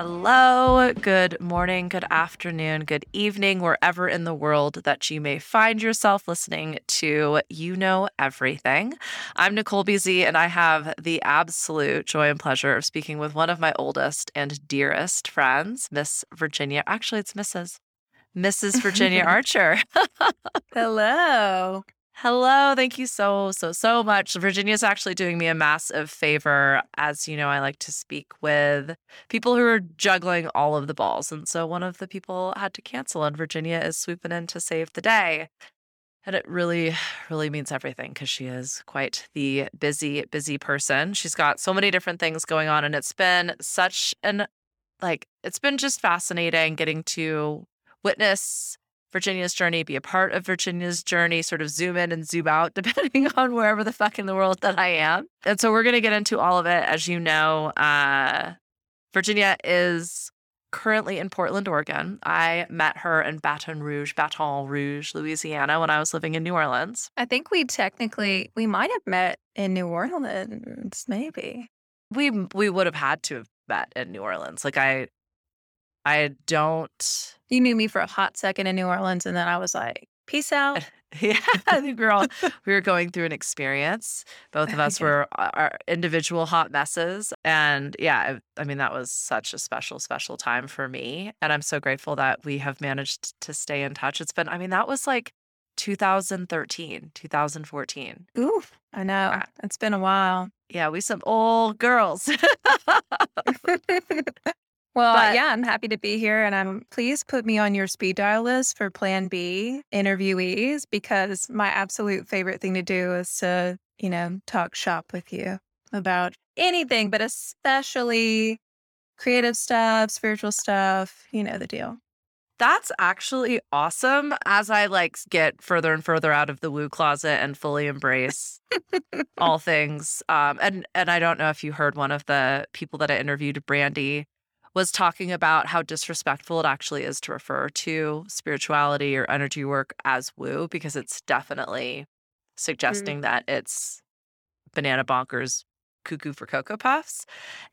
Hello, good morning, good afternoon, good evening, wherever in the world that you may find yourself listening to You Know Everything. I'm Nicole BZ, and I have the absolute joy and pleasure of speaking with one of my oldest and dearest friends, Miss Virginia. Actually, it's Mrs. Mrs. Virginia Archer. Hello. Hello. Thank you so, so, so much. Virginia's actually doing me a massive favor. As you know, I like to speak with people who are juggling all of the balls. And so one of the people had to cancel, and Virginia is swooping in to save the day. And it really, really means everything because she is quite the busy, busy person. She's got so many different things going on. And it's been such an, like, it's been just fascinating getting to witness Virginia's journey, be a part of Virginia's journey, sort of zoom in and zoom out, depending on wherever the fuck in the world that I am. And so we're going to get into all of it. As you know, uh, Virginia is currently in Portland, Oregon. I met her in Baton Rouge, Baton Rouge, Louisiana when I was living in New Orleans. I think we technically we might have met in New Orleans, maybe. We we would have had to have met in New Orleans. Like I I don't You knew me for a hot second in New Orleans, and then I was like, peace out. Yeah, I think we we're all we were going through an experience. Both of us Yeah. were uh, our individual hot messes, and yeah, I, I mean that was such a special, special time for me, and I'm so grateful that we have managed to stay in touch. It's been, I mean, that was like 2013, 2014. Oof. I know. Ah. It's been a while. Yeah, we some old girls. Well, But- yeah, I'm happy to be here. And I'm please put me on your speed dial list for plan B interviewees because my absolute favorite thing to do is to, you know, talk shop with you about anything, but especially creative stuff, spiritual stuff. You know the deal. That's actually awesome. As I like get further and further out of the woo closet and fully embrace all things. Um, and and I don't know if you heard one of the people that I interviewed, Brandy, was talking about how disrespectful it actually is to refer to spirituality or energy work as woo because it's definitely mm-hmm. suggesting that it's banana bonkers cuckoo for cocoa puffs.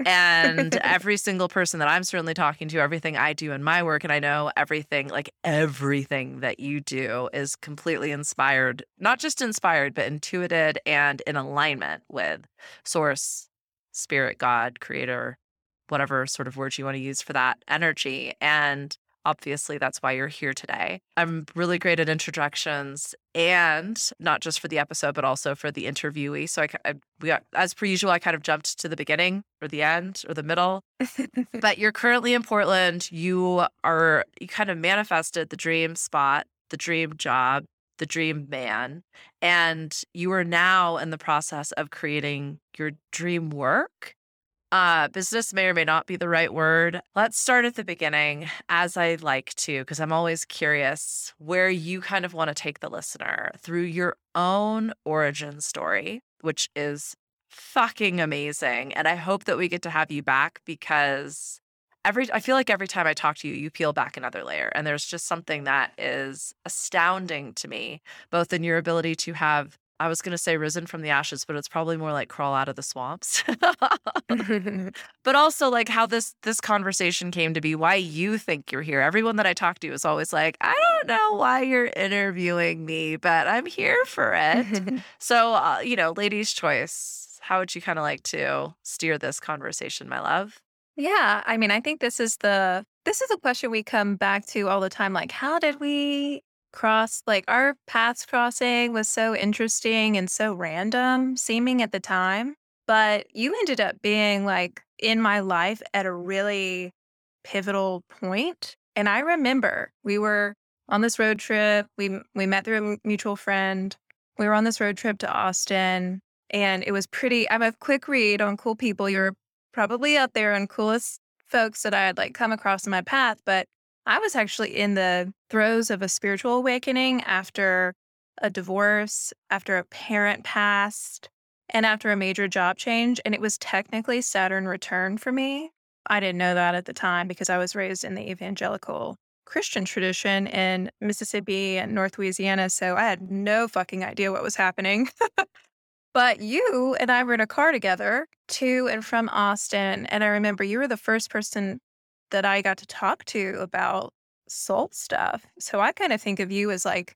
And every single person that i'm certainly talking to everything i do in my work and i know everything like everything that you do is completely inspired not just inspired but intuited and in alignment with source spirit god creator whatever sort of words you want to use for that energy and obviously that's why you're here today. I'm really great at introductions and not just for the episode but also for the interviewee so i, I we got, as per usual i kind of jumped to the beginning or the end or the middle. But you're currently in portland you are you kind of manifested the dream spot the dream job the dream man and you are now in the process of creating your dream work uh, business may or may not be the right word. Let's start at the beginning, as I like to, because I'm always curious where you kind of want to take the listener through your own origin story, which is fucking amazing. And I hope that we get to have you back because every I feel like every time I talk to you, you peel back another layer. And there's just something that is astounding to me, both in your ability to have I was going to say risen from the ashes, but it's probably more like crawl out of the swamps. but also like how this this conversation came to be, why you think you're here. Everyone that I talk to is always like, I don't know why you're interviewing me, but I'm here for it. so, uh, you know, ladies' choice. How would you kind of like to steer this conversation, my love? Yeah, I mean, I think this is the this is a question we come back to all the time. Like, how did we cross? Like, our paths crossing was so interesting and so random seeming at the time, but you ended up being like in my life at a really pivotal point. And I remember we were on this road trip. We we met through a mutual friend. We were on this road trip to Austin, and it was pretty. I'm a quick read on cool people. You're probably out there on coolest folks that I had like come across in my path. But I was actually in the throes of a spiritual awakening after a divorce, after a parent passed, and after a major job change. And it was technically Saturn return for me. I didn't know that at the time because I was raised in the evangelical Christian tradition in Mississippi and North Louisiana. So I had no fucking idea what was happening. But you and I were in a car together to and from Austin. And I remember you were the first person that I got to talk to about soul stuff. So I kind of think of you as like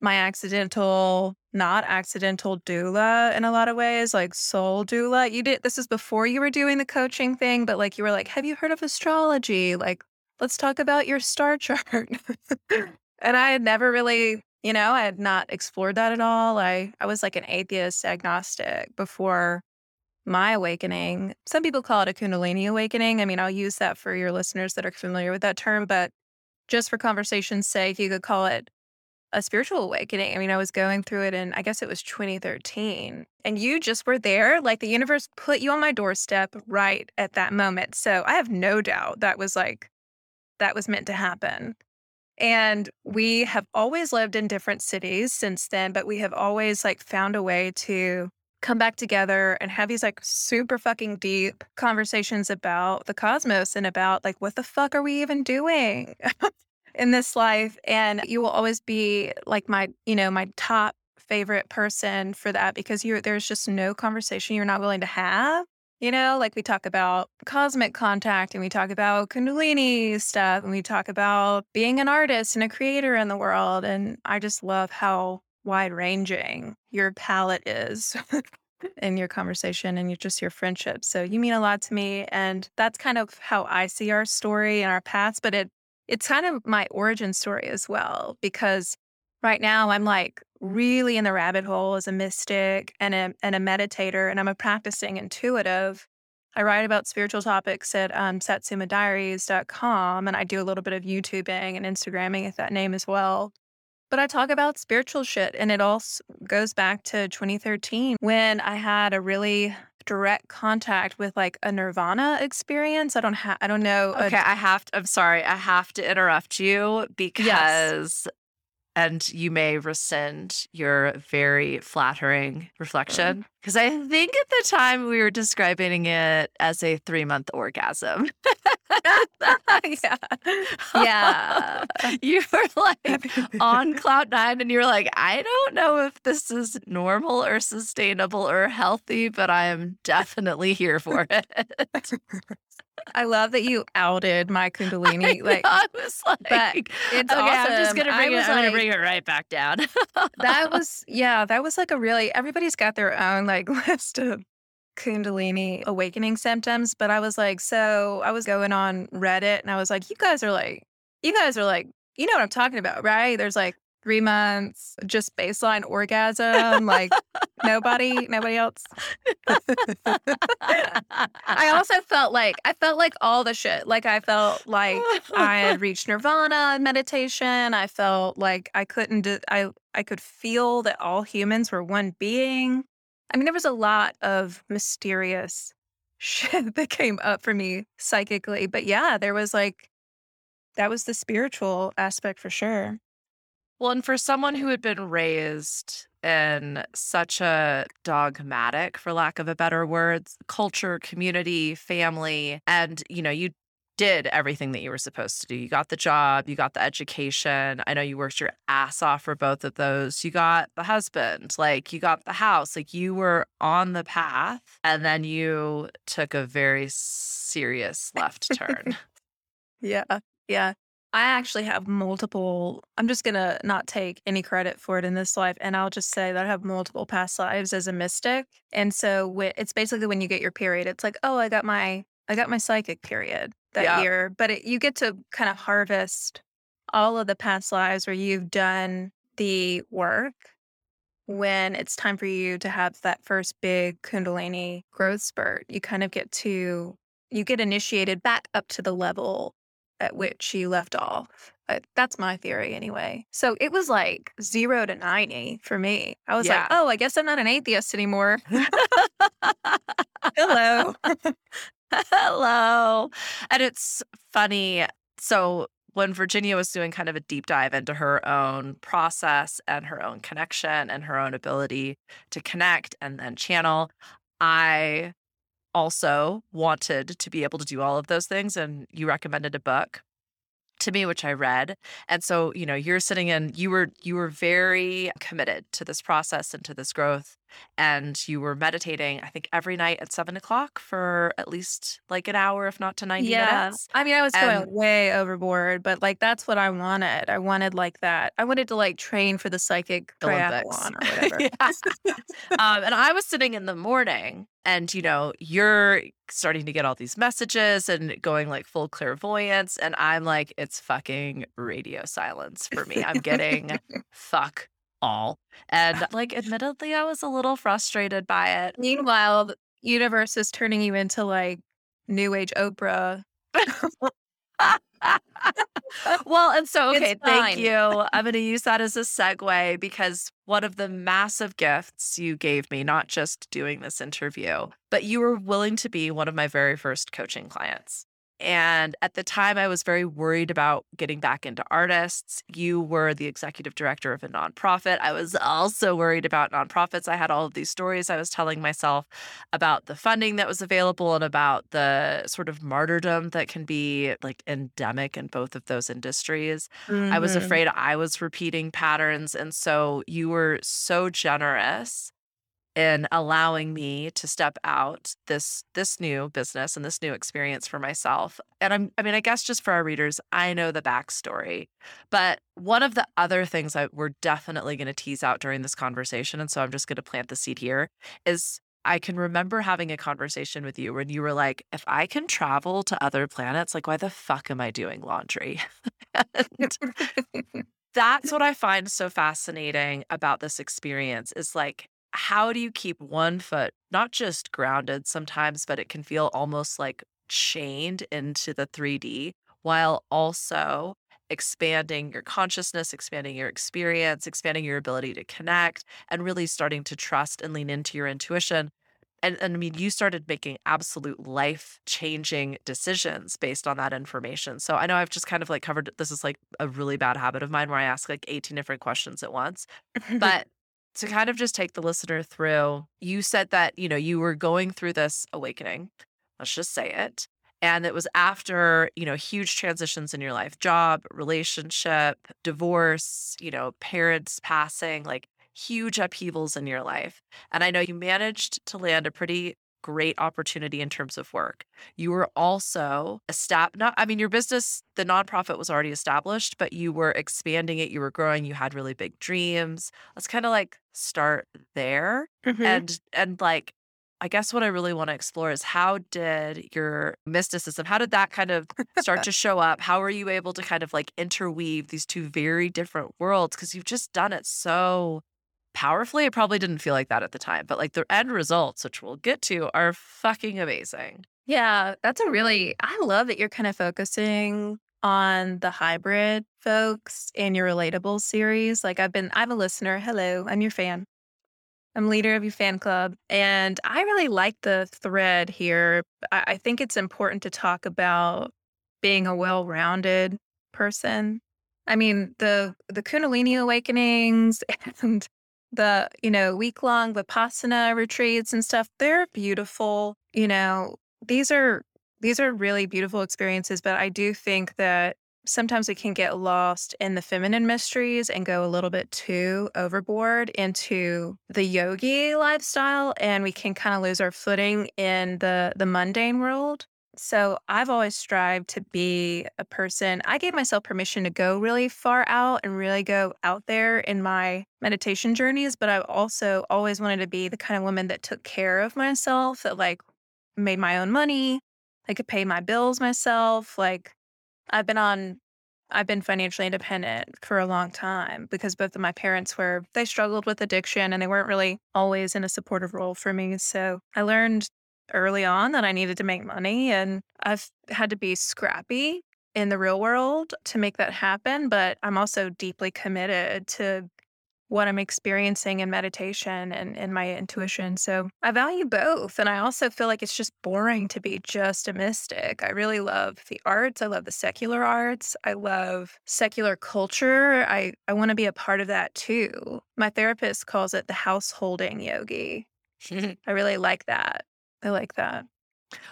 my accidental, not accidental doula in a lot of ways, like soul doula. You did this is before you were doing the coaching thing, but like you were like, have you heard of astrology? Like, let's talk about your star chart. and I had never really, you know, I had not explored that at all. I I was like an atheist agnostic before my awakening. Some people call it a Kundalini awakening. I mean, I'll use that for your listeners that are familiar with that term, but just for conversation's sake, you could call it a spiritual awakening. I mean, I was going through it and I guess it was 2013. And you just were there. Like the universe put you on my doorstep right at that moment. So I have no doubt that was like, that was meant to happen. And we have always lived in different cities since then, but we have always like found a way to come back together and have these like super fucking deep conversations about the cosmos and about like what the fuck are we even doing in this life? And you will always be like my you know my top favorite person for that because you there's just no conversation you're not willing to have you know? Like we talk about cosmic contact and we talk about kundalini stuff and we talk about being an artist and a creator in the world and i just love how wide ranging your palette is in your conversation and just your friendship. So you mean a lot to me and that's kind of how I see our story and our paths, but it it's kind of my origin story as well because right now I'm like really in the rabbit hole as a mystic and a and a meditator and I'm a practicing intuitive. I write about spiritual topics at um, satsumadiaries.com and I do a little bit of YouTubing and Instagramming at that name as well. But I talk about spiritual shit, and it all goes back to 2013 when I had a really direct contact with like a nirvana experience. I don't have, I don't know. Okay, I have to, I'm sorry, I have to interrupt you because yes and you may rescind your very flattering reflection because I think at the time we were describing it as a three month orgasm. yeah. Yeah. you were like on cloud nine and you're like, I don't know if this is normal or sustainable or healthy, but I am definitely here for it. I love that you outed my Kundalini. I like, I was like, but it's okay, awesome. I'm just gonna bring it. I'm gonna bring it right back down. that was yeah. That was like a really. Everybody's got their own like list of Kundalini awakening symptoms, but I was like, so I was going on Reddit and I was like, you guys are like, you guys are like, you know what I'm talking about, right? There's like three months, just baseline orgasm, like nobody, nobody else. I also felt like I felt like all the shit. Like I felt like I had reached nirvana in meditation. I felt like I couldn't. Do, I I could feel that all humans were one being. I mean, there was a lot of mysterious shit that came up for me psychically, but yeah, there was like that was the spiritual aspect for sure. Well, and for someone who had been raised in such a dogmatic, for lack of a better word, culture, community, family, and you know, you did everything that you were supposed to do. You got the job, you got the education. I know you worked your ass off for both of those. You got the husband, like you got the house, like you were on the path, and then you took a very serious left turn. yeah. Yeah. I actually have multiple. I'm just going to not take any credit for it in this life. And I'll just say that I have multiple past lives as a mystic. And so it's basically when you get your period, it's like, oh, I got my. I got my psychic period that yeah. year, but it, you get to kind of harvest all of the past lives where you've done the work when it's time for you to have that first big kundalini growth spurt you kind of get to you get initiated back up to the level at which you left off. Uh, that's my theory anyway. So it was like zero to 90 for me. I was yeah. like, oh, I guess I'm not an atheist anymore. Hello. Hello. And it's funny. So when Virginia was doing kind of a deep dive into her own process and her own connection and her own ability to connect and then channel, I also wanted to be able to do all of those things. And you recommended a book to me which i read and so you know you're sitting in you were you were very committed to this process and to this growth and you were meditating, I think every night at seven o'clock for at least like an hour, if not to 90 Yeah. minutes. I mean, I was And going way overboard, but like that's what I wanted. I wanted like that. I wanted to like train for the psychic Olympics. triathlon or whatever. Um, and I was sitting in the morning and, you know, you're starting to get all these messages and going like full clairvoyance. And I'm like, it's fucking radio silence for me. I'm getting fuck all. And like, admittedly, I was a little frustrated by it. Meanwhile, the universe is turning you into like new age Oprah. well, and so, okay, thank you. I'm going to use that as a segue because one of the massive gifts you gave me, not just doing this interview, but you were willing to be one of my very first coaching clients. And at the time, I was very worried about getting back into artists. You were the executive director of a nonprofit. I was also worried about nonprofits. I had all of these stories I was telling myself about the funding that was available and about the sort of martyrdom that can be like endemic in both of those industries. I was Mhm. afraid I was repeating patterns. And so you were so generous in allowing me to step out this this new business and this new experience for myself. And I'm I mean, I guess just for our readers, I know the backstory. But one of the other things that we're definitely going to tease out during this conversation, and so I'm just going to plant the seed here, is I can remember having a conversation with you when you were like, if I can travel to other planets, like why the fuck am I doing laundry? and that's what I find so fascinating about this experience is like, how do you keep one foot not just grounded sometimes, but it can feel almost like chained into the 3D while also expanding your consciousness, expanding your experience, expanding your ability to connect, and really starting to trust and lean into your intuition. And, and I mean, you started making absolute life changing decisions based on that information. So I know I've just kind of like covered this is like a really bad habit of mine where I ask like 18 different questions at once. But to kind of just take the listener through, you said that, you know, you were going through this awakening. Let's just say it. And it was after, you know, huge transitions in your life, job, relationship, divorce, you know, parents passing, like huge upheavals in your life. And I know you managed to land a pretty great opportunity in terms of work. You were also a step not I mean your business the nonprofit was already established but you were expanding it, you were growing, you had really big dreams. Let's kind of like start there Mhm. and and like I guess what I really want to explore is how did your mysticism, how did that kind of start to show up? How were you able to kind of like interweave these two very different worlds? Because you've just done it so powerfully. It probably didn't feel like that at the time, but like the end results, which we'll get to, are fucking amazing. Yeah, that's a really, I love that you're kind of focusing on the hybrid folks in your relatable series. Like I've been, I'm a listener. Hello, I'm your fan. I'm leader of your fan club. And I really like the thread here. I, I think it's important to talk about being a well rounded person. I mean, the the Kundalini awakenings and the, you know, week long Vipassana retreats and stuff, they're beautiful. You know, these are these are really beautiful experiences, but I do think that sometimes we can get lost in the feminine mysteries and go a little bit too overboard into the yogi lifestyle and we can kind of lose our footing in the the mundane world. So I've always strived to be a person. I gave myself permission to go really far out and really go out there in my meditation journeys, but I've also always wanted to be the kind of woman that took care of myself, that like made my own money, I could pay my bills myself. Like I've been on I've been financially independent for a long time because both of my parents were they struggled with addiction and they weren't really always in a supportive role for me. So I learned early on that I needed to make money and I've had to be scrappy in the real world to make that happen, but I'm also deeply committed to what I'm experiencing in meditation and in my intuition. So I value both. And I also feel like it's just boring to be just a mystic. I really love the arts. I love the secular arts. I love secular culture. I, I want to be a part of that too. My therapist calls it the householding yogi. I really like that. I like that.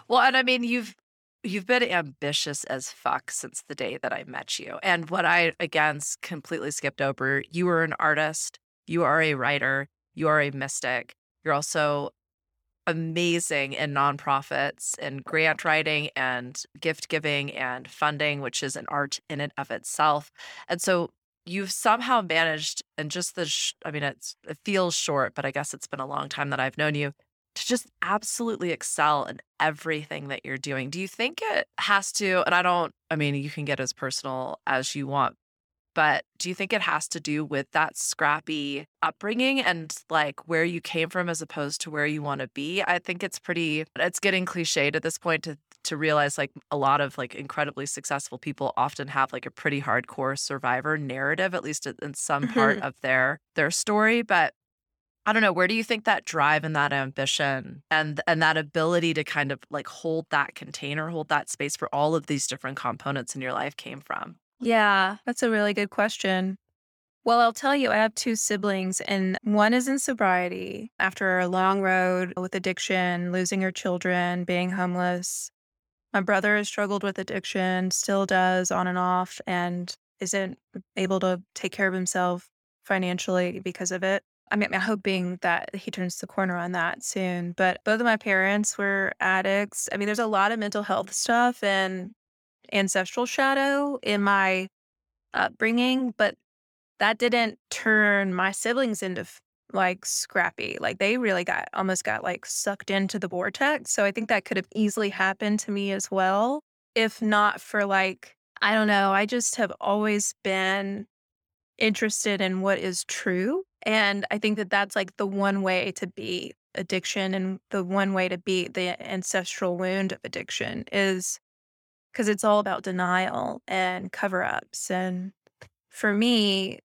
well, and I mean, you've you've been ambitious as fuck since the day that I met you. And what I again completely skipped over, you were an artist, you are a writer, you are a mystic, You're also amazing in nonprofits and grant writing and gift giving and funding, which is an art in and of itself. And so you've somehow managed, and just the, sh- I mean, it's, it feels short, but I guess it's been a long time that I've known you to just absolutely excel in everything that you're doing. Do you think it has to, and I don't, I mean, you can get as personal as you want, but do you think it has to do with that scrappy upbringing and like where you came from as opposed to where you want to be? I think it's pretty it's getting cliched at this point to to realize like a lot of like incredibly successful people often have like a pretty hardcore survivor narrative at least in some part Mhm. of their their story, but I don't know, where do you think that drive and that ambition and and that ability to kind of like hold that container, hold that space for all of these different components in your life came from? Yeah, that's a really good question. Well, I'll tell you, I have two siblings, and one is in sobriety after a long road with addiction, losing her children, being homeless. My brother has struggled with addiction, still does on and off, and isn't able to take care of himself financially because of it. I mean, I'm hoping that he turns the corner on that soon. But both of my parents were addicts. I mean, there's a lot of mental health stuff and ancestral shadow in my upbringing, but that didn't turn my siblings into like scrappy. Like they really got almost got like sucked into the vortex. So I think that could have easily happened to me as well. If not for like, I don't know, I just have always been interested in what is true. And I think that that's like the one way to beat addiction and the one way to beat the ancestral wound of addiction is because it's all about denial and cover ups. And for me,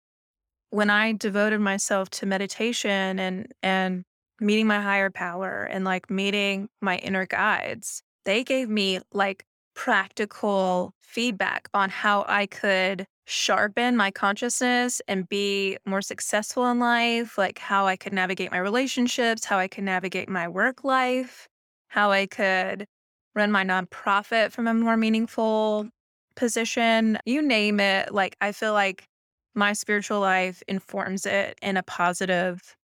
when I devoted myself to meditation and and meeting my higher power and like meeting my inner guides, they gave me like practical feedback on how I could sharpen my consciousness and be more successful in life, like how I could navigate my relationships, how I could navigate my work life, how I could run my nonprofit from a more meaningful position, you name it. Like, I feel like my spiritual life informs it in a positive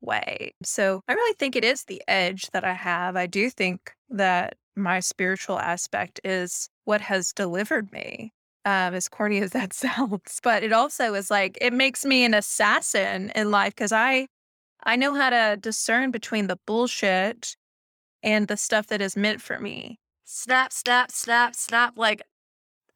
way. So I really think it is the edge that I have. I do think that my spiritual aspect is what has delivered me. Um, as corny as that sounds, but it also is like it makes me an assassin in life because I I know how to discern between the bullshit and the stuff that is meant for me. Snap, snap, snap, snap. Like,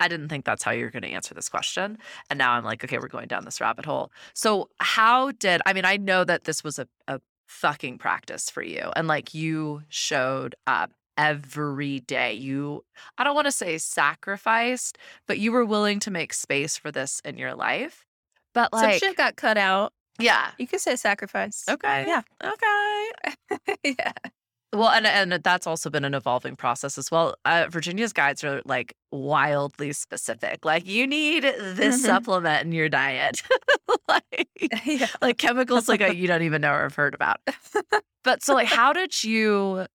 I didn't think that's how you're going to answer this question. And now I'm like, okay, we're going down this rabbit hole. So, how did, I mean, I know that this was a, a fucking practice for you. And like, you showed up every day. You, I don't want to say sacrificed, but you were willing to make space for this in your life. But like, Some shit got cut out. yeah. You could say sacrifice. Okay. Yeah. Okay. yeah. Well, and and that's also been an evolving process as well. Uh, Virginia's guides are like wildly specific. Like you need this Mhm. supplement in your diet, like yeah. like chemicals like uh, you don't even know or have heard about. But so, like, how did you?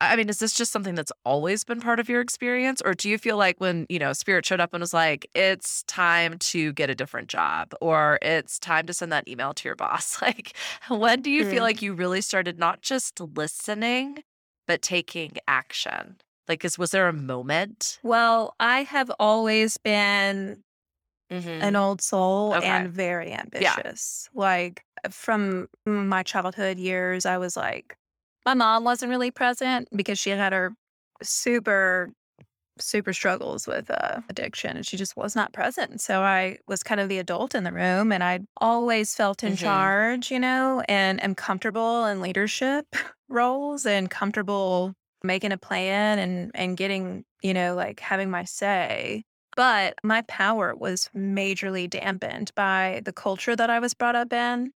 I mean, is this just something that's always been part of your experience, or do you feel like when you know Spirit showed up and was like, "It's time to get a different job," or "It's time to send that email to your boss"? Like, when do you feel Mm. like you really started not just listening, but taking action? Like, is was there a moment? Well, I have always been Mm-hmm. an old soul Okay. and very ambitious. Like from my childhood years, I was like, my mom wasn't really present because she had her super, super struggles with uh, addiction and she just was not present. So I was kind of the adult in the room and I always felt in Mhm. charge, you know, and am comfortable in leadership roles and comfortable making a plan and and getting, you know, like having my say. But my power was majorly dampened by the culture that I was brought up in.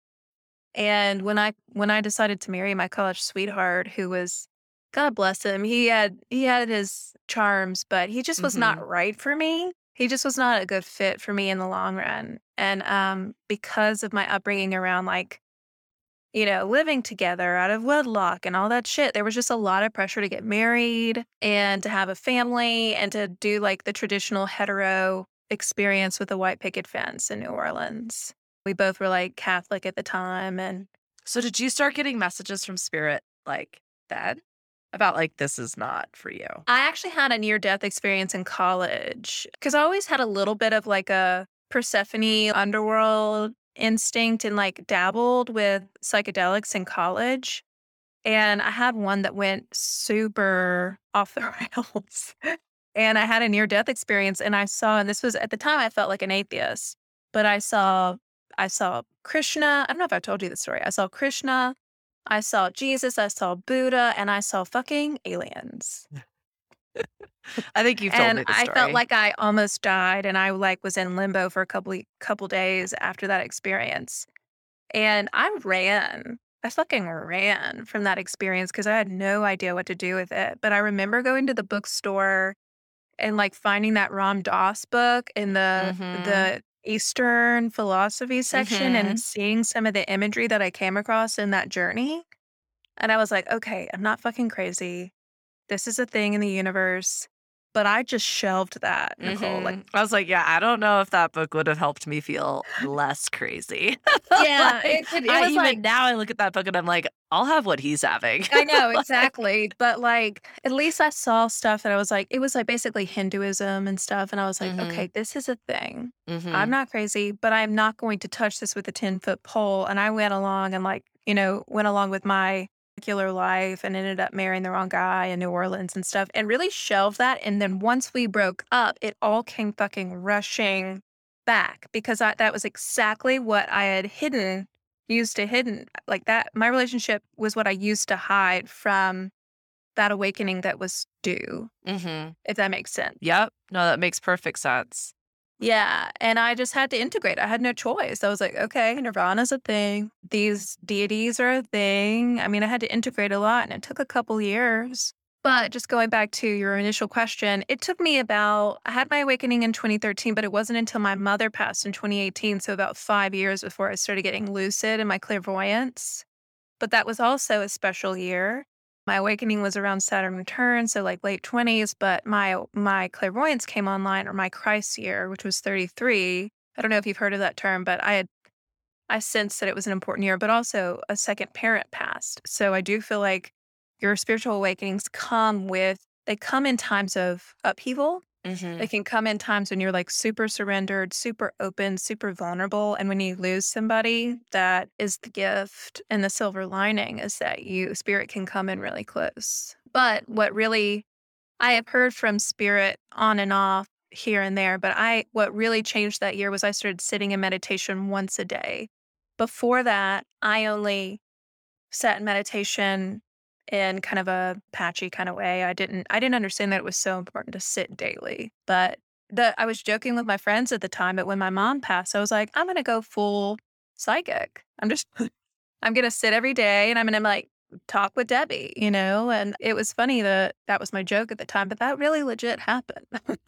And when I when I decided to marry my college sweetheart who was God bless him, he had he had his charms, but he just was not right for me. He just was not a good fit for me in the long run. And um because of my upbringing around like you know, living together out of wedlock and all that shit. There was just a lot of pressure to get married and to have a family and to do like the traditional hetero experience with a white picket fence in New Orleans. We both were like Catholic at the time and So did you start getting messages from spirit like then about like this is not for you? I actually had a near death experience in college because I always had a little bit of like a Persephone underworld instinct and like dabbled with psychedelics in college. And I had one that went super off the rails. and I had a near death experience and I saw and this was at the time I felt like an atheist, but I saw I saw Krishna. I don't know if I've told you the story. I saw Krishna, I saw Jesus, I saw Buddha, and I saw fucking aliens. I think you've told and me the I felt like I almost died and I like was in limbo for a couple couple days after that experience. And I ran. I fucking ran from that experience because I had no idea what to do with it. But I remember going to the bookstore and like finding that Ram Dass book in the Mhm. the Eastern philosophy section Mhm. and seeing some of the imagery that I came across in that journey. And I was like, okay, I'm not fucking crazy. This is a thing in the universe. But I just shelved that, Nicole. Like, Mhm. I was like, yeah, I don't know if that book would have helped me feel less crazy. yeah, Like, it, it, it I was even like, now I look at that book and I'm like, I'll have what he's having. I know exactly. But like, at least I saw stuff that I was like, it was like basically Hinduism and stuff. And I was like, Mhm. okay, this is a thing. Mhm. I'm not crazy, but I'm not going to touch this with a 10 foot pole. And I went along and, like, you know, went along with my regular life and ended up marrying the wrong guy in New Orleans and stuff and really shelved that. And then once we broke up, it all came fucking rushing back because I, that was exactly what I had hidden, used to hidden. Like that, my relationship was what I used to hide from that awakening that was due, Mhm. if that makes sense. Yep. No, that makes perfect sense. Yeah, and I just had to integrate. I had no choice. I was like, okay, Nirvana's a thing. These deities are a thing. I mean, I had to integrate a lot and it took a couple years. But just going back to your initial question, it took me about, I had my awakening in 2013, but it wasn't until my mother passed in 2018. So about five years before I started getting lucid and my clairvoyance. But that was also a special year. My awakening was around Saturn return, so like late 20s, but my my clairvoyance came online or my Christ year, which was 33. I don't know if you've heard of that term, but I had I sensed that it was an important year, but also a second parent passed. So I do feel like your spiritual awakenings come with they come in times of upheaval. Mhm. They can come in times when you're like super surrendered, super open, super vulnerable. And when you lose somebody, that is the gift. And the silver lining is that you, spirit can come in really close. But what really, I have heard from spirit on and off here and there, but I, what really changed that year was I started sitting in meditation once a day. Before that, I only sat in meditation in kind of a patchy kind of way. I didn't I didn't understand that it was so important to sit daily. But the I was joking with my friends at the time, but when my mom passed, I was like, I'm gonna go full psychic. I'm just I'm gonna sit every day and I'm gonna like talk with Debbie, you know? And it was funny that that was my joke at the time, but that really legit happened.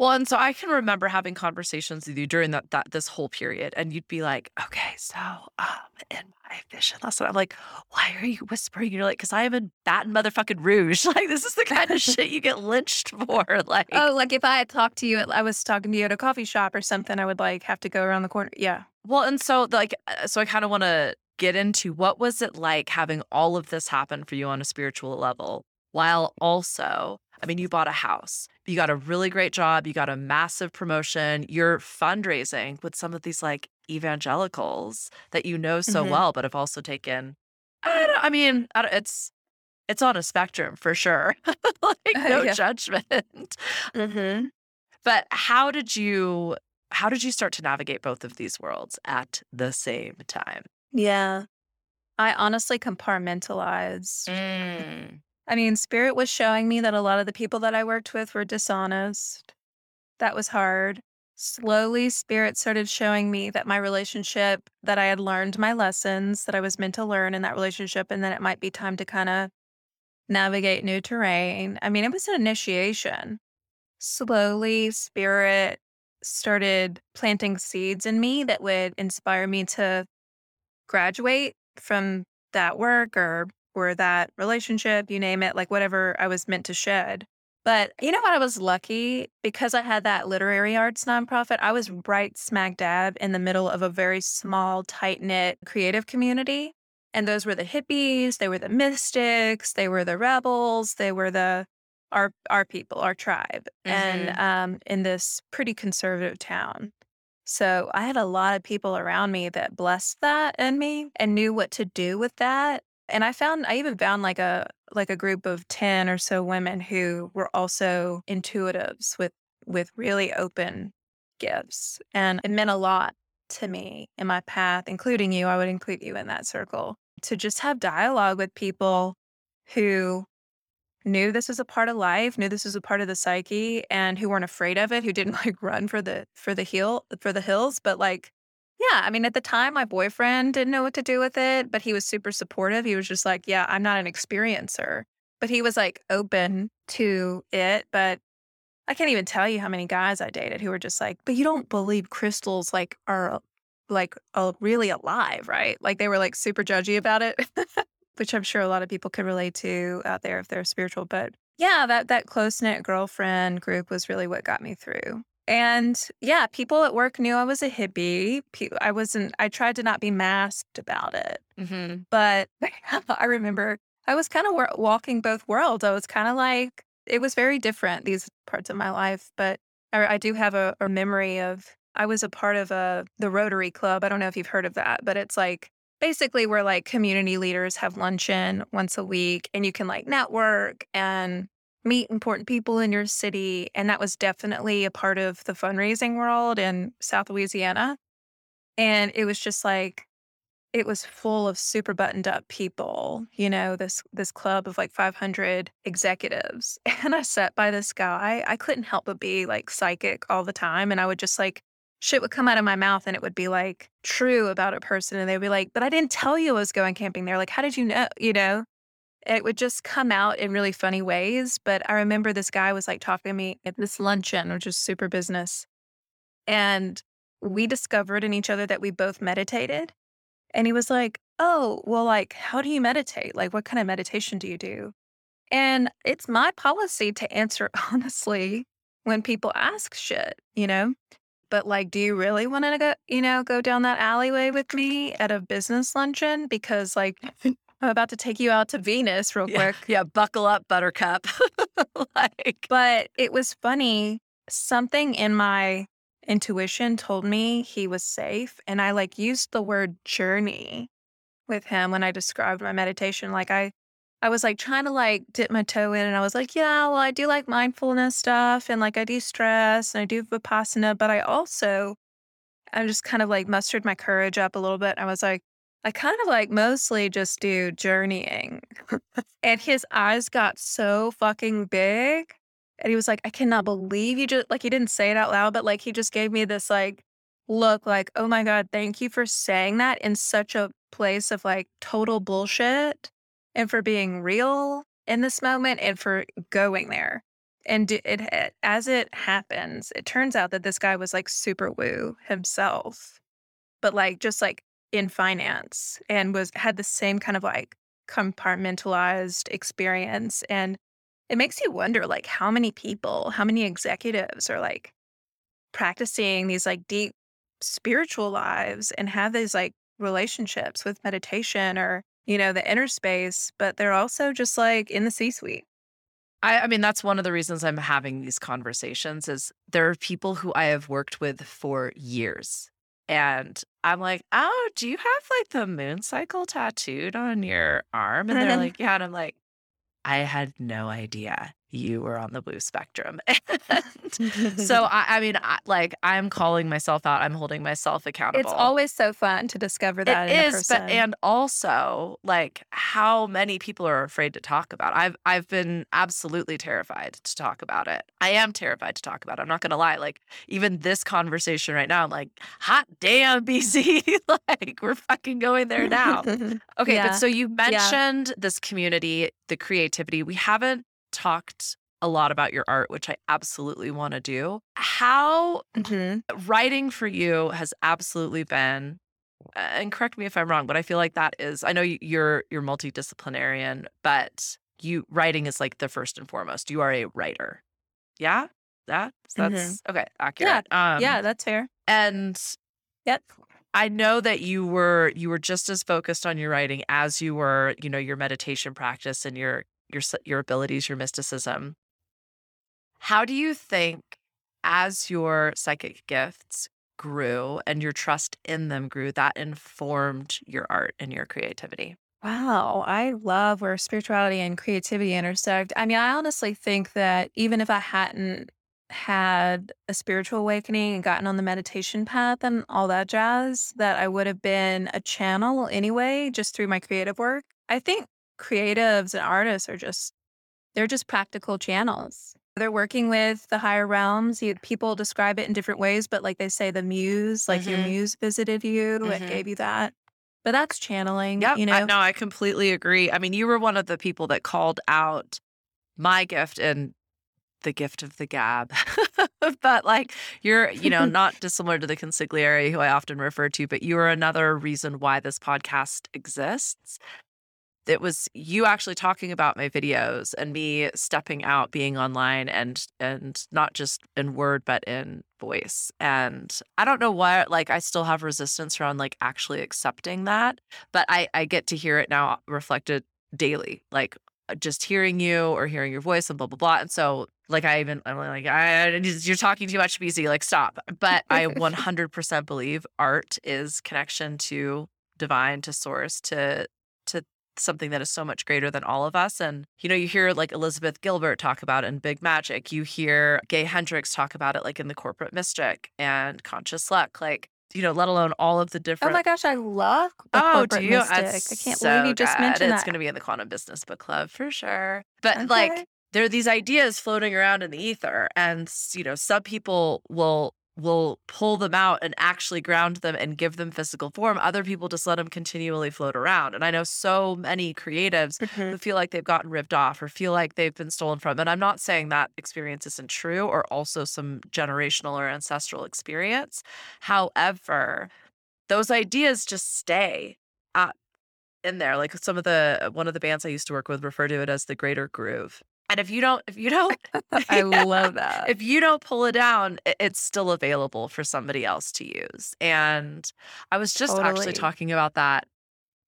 Well, and so I can remember having conversations with you during that, that this whole period, and you'd be like, "Okay, so um, in my vision lesson, I'm like, why are you whispering?" You're like, "Cause I am in Baton motherfucking Rouge. Like, this is the kind of shit you get lynched for." Like, oh, like if I had talked to you, at- I was talking to you at a coffee shop or something, I would like have to go around the corner. Yeah. well, and so like, uh, so I kind of want to get into what was it like having all of this happen for you on a spiritual level, while also, I mean, you bought a house, you got a really great job, you got a massive promotion, you're fundraising with some of these like evangelicals that you know so Mhm. well, but have also taken. I, don't, I mean, I don't- it's it's on a spectrum for sure. like no Yeah. judgment. Mm-hmm. But how did you how did you start to navigate both of these worlds at the same time? Yeah. I honestly compartmentalize. Mm. I mean, Spirit was showing me that a lot of the people that I worked with were dishonest. That was hard. Slowly, Spirit started showing me that my relationship, that I had learned my lessons that I was meant to learn in that relationship, and then it might be time to kind of navigate new terrain. I mean, it was an initiation. Slowly, Spirit started planting seeds in me that would inspire me to graduate from that work or or that relationship, you name it, like whatever I was meant to shed. But you know what? I was lucky because I had that literary arts nonprofit. I was right smack dab in the middle of a very small, tight knit creative community. And those were the hippies, they were the mystics, they were the rebels, they were the our our people, our tribe, and Mhm. um, in this pretty conservative town. So I had a lot of people around me that blessed that in me and knew what to do with that. And I found I even found like a like a group of 10 or so women who were also intuitives with with really open gifts. And it meant a lot to me in my path, including you. I would include you in that circle to just have dialogue with people who knew this was a part of life, knew this was a part of the psyche, and who weren't afraid of it, who didn't like run for the for the heel for the hills, but like yeah, I mean at the time my boyfriend didn't know what to do with it, but he was super supportive. He was just like, "Yeah, I'm not an experiencer." But he was like open to it, but I can't even tell you how many guys I dated who were just like, "But you don't believe crystals like are like uh, really alive, right?" Like they were like super judgy about it. which I'm sure a lot of people could relate to out there if they're spiritual. But yeah, that that close knit girlfriend group was really what got me through. And yeah, people at work knew I was a hippie. I wasn't. I tried to not be masked about it, Mhm. but I remember I was kind of walking both worlds. I was kind of like it was very different these parts of my life, but I, I do have a, a memory of I was a part of a the Rotary Club. I don't know if you've heard of that, but it's like basically where like community leaders have luncheon once a week and you can like network and meet important people in your city and that was definitely a part of the fundraising world in South Louisiana. And it was just like it was full of super buttoned up people you know this this club of like 500 executives. And I sat by this guy I couldn't help but be like psychic all the time and I would just like shit would come out of my mouth and it would be like true about a person and they'd be like but i didn't tell you i was going camping there like how did you know? you know it would just come out in really funny ways but i remember this guy was like talking to me at this luncheon which is super business and we discovered in each other that we both meditated and he was like oh well like how do you meditate? Like what kind of meditation do you do? And it's my policy to answer honestly when people ask shit you know? But like, do you really want to go, you know, go down that alleyway with me at a business luncheon? Because like, I'm about to take you out to Venus real Yeah. quick. Yeah. Buckle up, Buttercup. like, But it was funny. Something in my intuition told me he was safe. And I like used the word journey with him when I described my meditation. Like I I was like trying to like dip my toe in and I was like, yeah, well, I do like mindfulness stuff and like I do stress and I do vipassana, but I also I just kind of like mustered my courage up a little bit. I was like, I kind of like mostly just do journeying. and his eyes got so fucking big. And he was like, I cannot believe you just like he didn't say it out loud, but like he just gave me this like look like, oh my God, thank you for saying that in such a place of like total bullshit and for being real in this moment and for going there. And it, it as it happens, it turns out that this guy was like super woo himself, but like just like in finance and was had the same kind of like compartmentalized experience. And it makes you wonder like how many people, how many executives are like practicing these like deep spiritual lives and have these like relationships with meditation or you know the inner space but they're also just like in the c suite I, I mean, that's one of the reasons I'm having these conversations is there are people who I have worked with for years. And I'm like, oh, do you have like the moon cycle tattooed on your arm? And they're like, yeah. And I'm like, I had no idea you were on the blue spectrum. And so, I, I mean, I, like, I'm calling myself out. I'm holding myself accountable. it's always so fun to discover that It in is, person but and also like how many people are afraid to talk about. It. I've I've been absolutely terrified to talk about it. I am terrified to talk about it. I'm not gonna lie. Like even this conversation right now, I'm like, hot damn, BZ, like we're fucking going there now. Okay, Yeah. but so you mentioned this community, the creativity. We haven't talked a lot about your art, which I absolutely want to do. How Mhm. writing for you has absolutely been and correct me if i'm wrong but i feel like that is i know you- you're you're multidisciplinarian but you writing is like the first and foremost. You are a writer. Yeah? That that's okay accurate. Um yeah that's fair. and yep. I know that you were you were just as focused on your writing as you were, you know, your meditation practice and your your your abilities, your mysticism. How do you think as your psychic gifts grew and your trust in them grew, that informed your art and your creativity? Wow, I love where spirituality and creativity intersect. I mean, I honestly think that even if I hadn't had a spiritual awakening and gotten on the meditation path and all that jazz, that I would have been a channel anyway, just through my creative work. I think creatives and artists are just, they're just practical channels. They're working with the higher realms. You, people describe it in different ways, but like they say, the muse, like your Mhm. muse visited you and Mhm. gave you that. But that's channeling, Yep. you know. I, no, I completely agree. I mean, you were one of the people that called out my gift and the gift of the gab. but like you're, you know, not dissimilar to the consigliere who I often refer to, but you are another reason why this podcast exists. It was you actually talking about my videos and me stepping out, being online and and not just in word but in voice. And I don't know why like I still have resistance around like actually accepting that, but I I get to hear it now reflected daily. Like uh, just hearing you or hearing your voice and blah blah blah. And so like I even I'm like I you're talking too much, BZ. Like stop. But I 100% believe art is connection to divine, to source, to to something that is so much greater than all of us. And you know, you hear like Elizabeth Gilbert talk about it in Big Magic. You hear Gay Hendricks talk about it like in the Corporate Mystic and Conscious Luck. Like you know, let alone all of the oh different. Oh my gosh, I love the Oh, corporate do you? mystic. That's I can't so believe you just good. mentioned It's going to be in the Quantum Business Book Club for sure. But Okay. like, there are these ideas floating around in the ether, and you know, some people will will pull them out and actually ground them and give them physical form. Other people just let them continually float around. And I know so many creatives Mhm. who feel like they've gotten ripped off or feel like they've been stolen from. And I'm not saying that experience isn't true or also some generational or ancestral experience. However, those ideas just stay up in there. Like some of the one of the bands I used to work with refer to it as the greater groove. And if you don't, if you don't, I love that. if you don't pull it down, it's still available for somebody else to use. And I was just actually talking about that.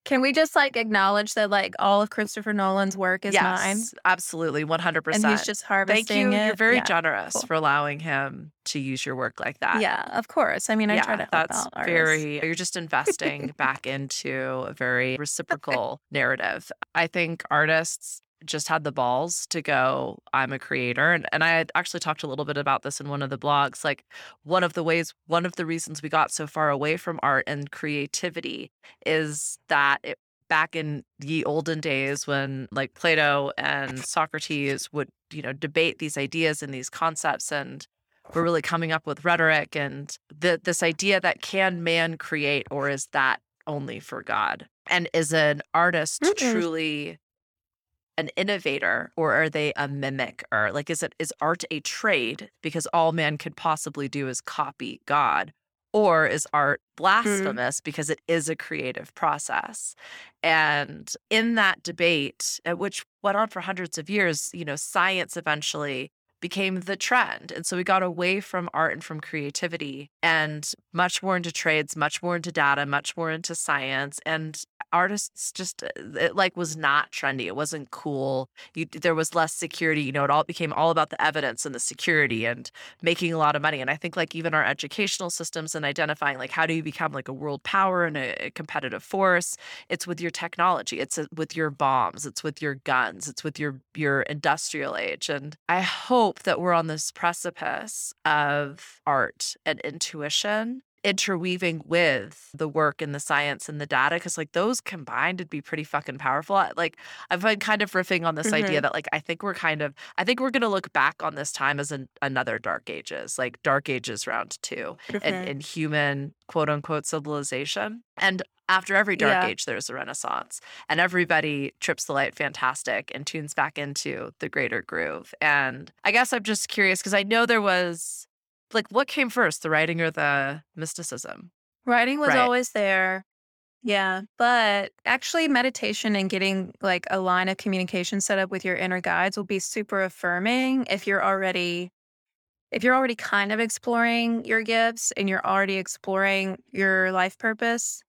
Can we just like acknowledge that like all of Christopher Nolan's work is mine yes, absolutely, one hundred percent. and he's just Thank harvesting you. it? You're very yeah. generous cool. for allowing him to use your work like that. Yeah, of course. I mean, I try to yeah, help that's out artists. very, you're just investing back into a very reciprocal narrative. I think artists just had the balls to go, I'm a creator. And, and I actually talked a little bit about this in one of the blogs. Like, one of the ways, one of the reasons we got so far away from art and creativity is that it, back in the olden days when like Plato and Socrates would, you know, debate these ideas and these concepts and we're really coming up with rhetoric and the, this idea that can man create or is that only for God? And is an artist Mm-mm. truly an innovator or are they a mimic or like is it is art a trade because all man could possibly do is copy God? Or is art mm-hmm. blasphemous because it is a creative process? And in that debate, which went on for hundreds of years, you know, science eventually became the trend. And so we got away from art and from creativity and much more into trades, much more into data, much more into science. And artists just, uh, it like was not trendy. It wasn't cool. You, there was less security. You know, it all became all about the evidence and the security and making a lot of money. And I think like even our educational systems and identifying like how do you become like a world power and a, a competitive force, it's with your technology, it's uh, with your bombs, it's with your guns, it's with your your industrial age. And I hope that we're on this precipice of art and intuition interweaving with the work and the science and the data because like those combined would be pretty fucking powerful like i've been kind of riffing on this idea that like i think we're kind of i think we're going to look back on this time as an, another dark ages like dark ages round two in, Mhm. in human quote unquote civilization. And after every dark Yeah. age, there's a renaissance, and everybody trips the light fantastic and tunes back into the greater groove. And I guess I'm just curious because I know there was like, what came first, the writing or the mysticism? Writing was Right. always there. Yeah. But actually, meditation and getting like a line of communication set up with your inner guides will be super affirming if you're already if you're already kind of exploring your gifts and you're already exploring your life purpose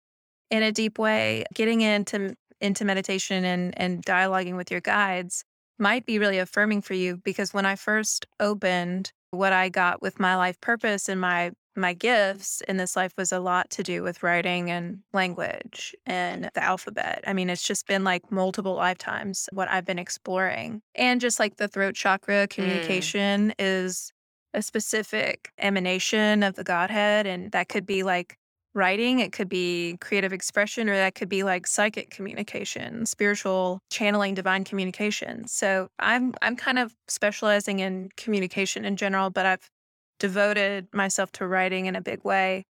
in a deep way, getting into into meditation and and dialoguing with your guides might be really affirming for you because when I first opened what I got with my life purpose and my my gifts in this life was a lot to do with writing and language and the alphabet. I mean, it's just been like multiple lifetimes what I've been exploring. And just like the throat chakra communication mm. is a specific emanation of the Godhead. And that could be like writing, it could be creative expression, or that could be like psychic communication, spiritual channeling, divine communication. So I'm I'm kind of specializing in communication in general, but I've devoted myself to writing in a big way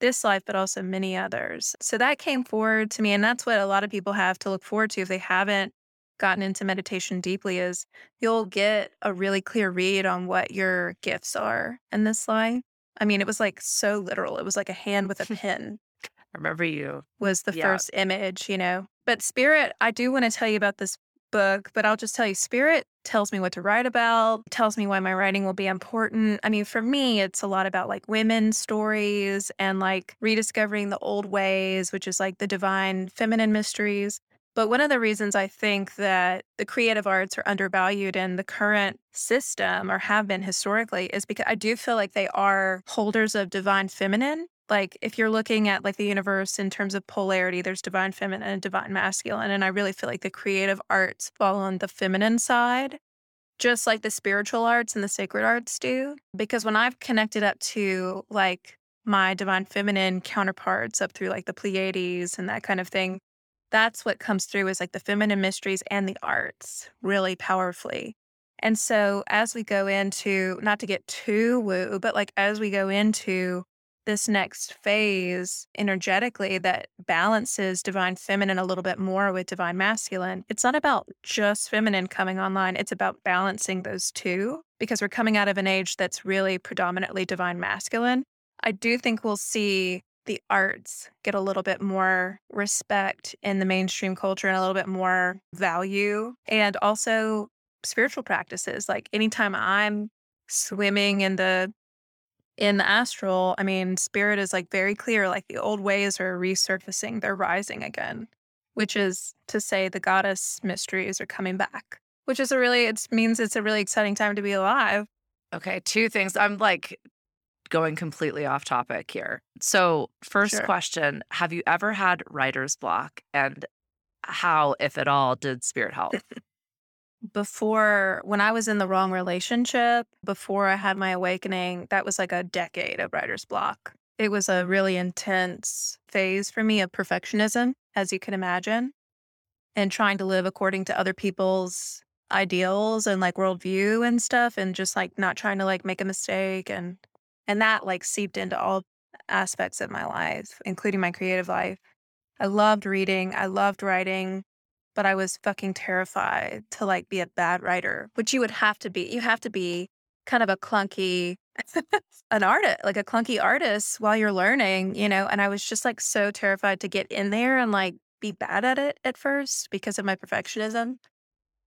this life, but also many others. So that came forward to me. And that's what a lot of people have to look forward to if they haven't gotten into meditation deeply is you'll get a really clear read on what your gifts are in this life. I mean, it was like so literal. It was like a hand with a pen. I remember you. Was the yeah. first image, you know. But spirit, I do want to tell you about this book, but I'll just tell you spirit tells me what to write about, tells me why my writing will be important. I mean, for me, it's a lot about like women's stories and like rediscovering the old ways, which is like the divine feminine mysteries. But one of the reasons I think that the creative arts are undervalued in the current system or have been historically is because I do feel like they are holders of divine feminine. Like if you're looking at like the universe in terms of polarity, there's divine feminine and divine masculine. And I really feel like the creative arts fall on the feminine side, just like the spiritual arts and the sacred arts do. Because when I've connected up to like my divine feminine counterparts up through like the Pleiades and that kind of thing, that's what comes through is like the feminine mysteries and the arts really powerfully. And so as we go into, not to get too woo, but like as we go into this next phase energetically that balances divine feminine a little bit more with divine masculine, it's not about just feminine coming online. It's about balancing those two because we're coming out of an age that's really predominantly divine masculine. I do think we'll see the arts get a little bit more respect in the mainstream culture and a little bit more value. And also spiritual practices. Like anytime I'm swimming in the in the astral, I mean, spirit is like very clear, like the old ways are resurfacing, they're rising again, which is to say the goddess mysteries are coming back, which is a really, it means it's a really exciting time to be alive. Okay, two things. I'm like going completely off topic here. So, first sure. question Have you ever had writer's block? And how, if at all, did spirit help? before, when I was in the wrong relationship, before I had my awakening, that was like a decade of writer's block. It was a really intense phase for me of perfectionism, as you can imagine, and trying to live according to other people's ideals and like worldview and stuff, and just like not trying to like make a mistake and and that like seeped into all aspects of my life, including my creative life. I loved reading, I loved writing, but I was fucking terrified to like be a bad writer, which you would have to be. You have to be kind of a clunky an artist, like a clunky artist while you're learning, you know, and I was just like so terrified to get in there and like be bad at it at first because of my perfectionism.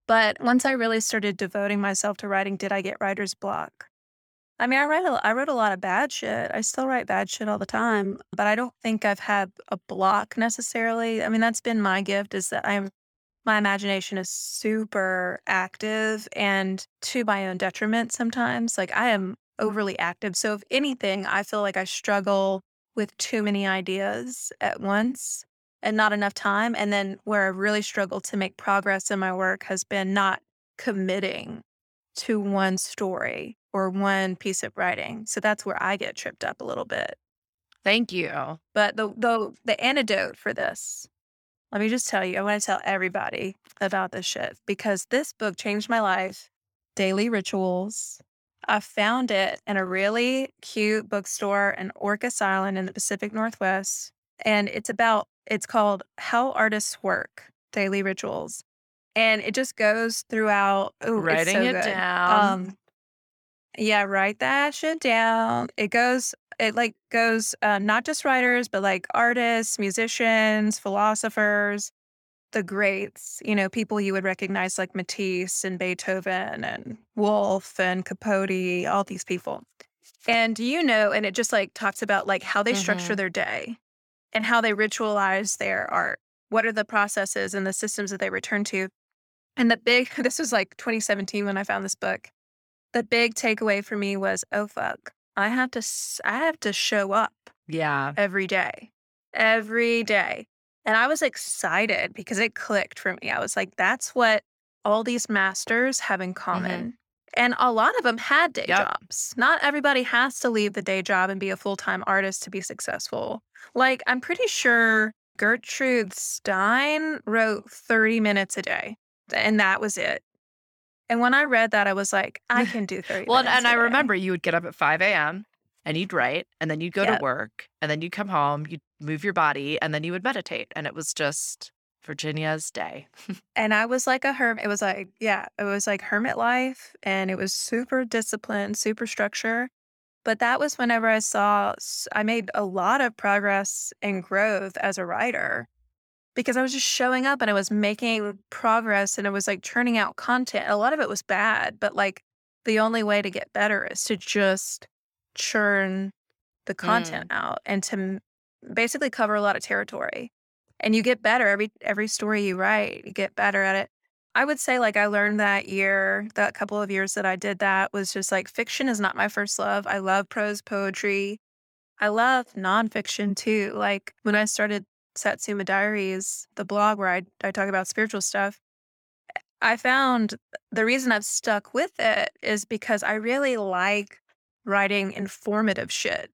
But once I really started devoting myself to writing, did I get writer's block? I mean, I write a, I wrote a lot of bad shit. I still write bad shit all the time, but I don't think I've had a block necessarily. I mean, that's been my gift is that I'm my imagination is super active and to my own detriment sometimes. Like I am mm. overly active. So if anything, I feel like I struggle with too many ideas at once and not enough time. And then where I've really struggled to make progress in my work has been not committing to one story or one piece of writing. So that's where I get tripped up a little bit. Thank you. But the the the antidote for this, let me just tell you, I want to tell everybody about this shit because this book changed my life. Daily Rituals. I found it in a really cute bookstore in Orcas Island in the Pacific Northwest. And it's about, it's called How Artists Work Daily Rituals. And it just goes throughout. Ooh, Writing so it good. down. Um, yeah, write that shit down. It goes, it like goes uh, not just writers, but like artists, musicians, philosophers, the greats, you know, people you would recognize like Matisse and Beethoven and Woolf and Capote, all these people. And you know, and it just like talks about like how they structure Mhm. their day and how they ritualize their art. What are the processes and the systems that they return to? And the big, this was like 2017 when I found this book. The big takeaway for me was, oh fuck, I have to, I have to show up Yeah. every day, every day. And I was excited because it clicked for me. I was like, that's what all these masters have in mm-hmm. common. And a lot of them had day Yep. jobs. Not everybody has to leave the day job and be a full time artist to be successful. Like, I'm pretty sure Gertrude Stein wrote 30 minutes a day, and that was it. And when I read that, I was like, I can do 30 Well, and, minutes. and a I remember you would get up at 5 a.m. and you'd write, and then you'd go Yep. to work, and then you'd come home, you'd move your body, and then you would meditate. And it was just Virginia's day. And I was like a hermit. It was like, yeah, it was like hermit life and it was super disciplined, super structure. But that was whenever I saw, I made a lot of progress and growth as a writer because I was just showing up and I was making progress and I was like churning out content. A lot of it was bad, but like the only way to get better is to just churn the content mm. out and to basically cover a lot of territory and you get better every every story you write you get better at it. I would say like i learned that year that couple of years that i did that was just like fiction is not my first love. I love prose poetry. I love nonfiction too like when i started satsuma diaries the blog where i, I talk about spiritual stuff i found the reason i've stuck with it is because i really like writing informative shit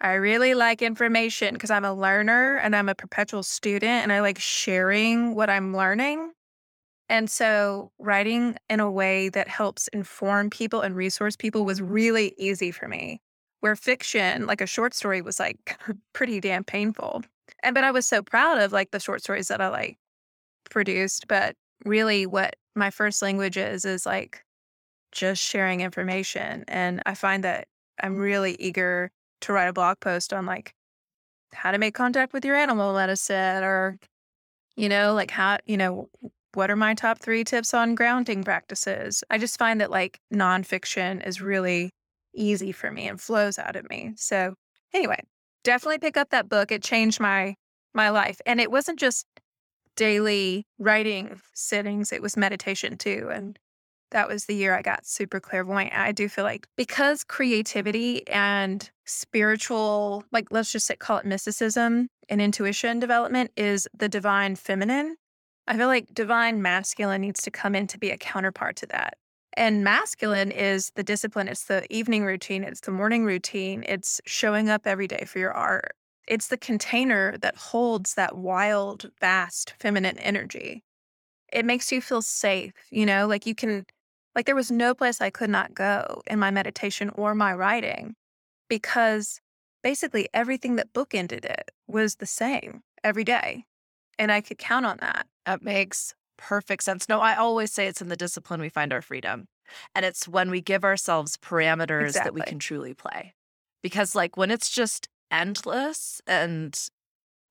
I really like information because I'm a learner and I'm a perpetual student and I like sharing what I'm learning. And so writing in a way that helps inform people and resource people was really easy for me. Where fiction, like a short story, was like pretty damn painful. And but I was so proud of like the short stories that I like produced. But really what my first language is is like just sharing information. And I find that I'm mm. really eager to write a blog post on like how to make contact with your animal medicine or you know like how you know what are my top three tips on grounding practices i just find that like nonfiction is really easy for me and flows out of me so anyway definitely pick up that book it changed my my life and it wasn't just daily writing sittings it was meditation too and that was the year I got super clairvoyant. I do feel like because creativity and spiritual, like let's just say, call it mysticism and intuition development is the divine feminine. I feel like divine masculine needs to come in to be a counterpart to that. And masculine is the discipline, it's the evening routine, it's the morning routine, it's showing up every day for your art. It's the container that holds that wild, vast feminine energy. It makes you feel safe, you know, like you can like there was no place I could not go in my meditation or my writing because basically everything that bookended it was the same every day. And I could count on that. That makes perfect sense. No, I always say it's in the discipline we find our freedom. And it's when we give ourselves parameters that we can truly play. Because, like, when it's just endless and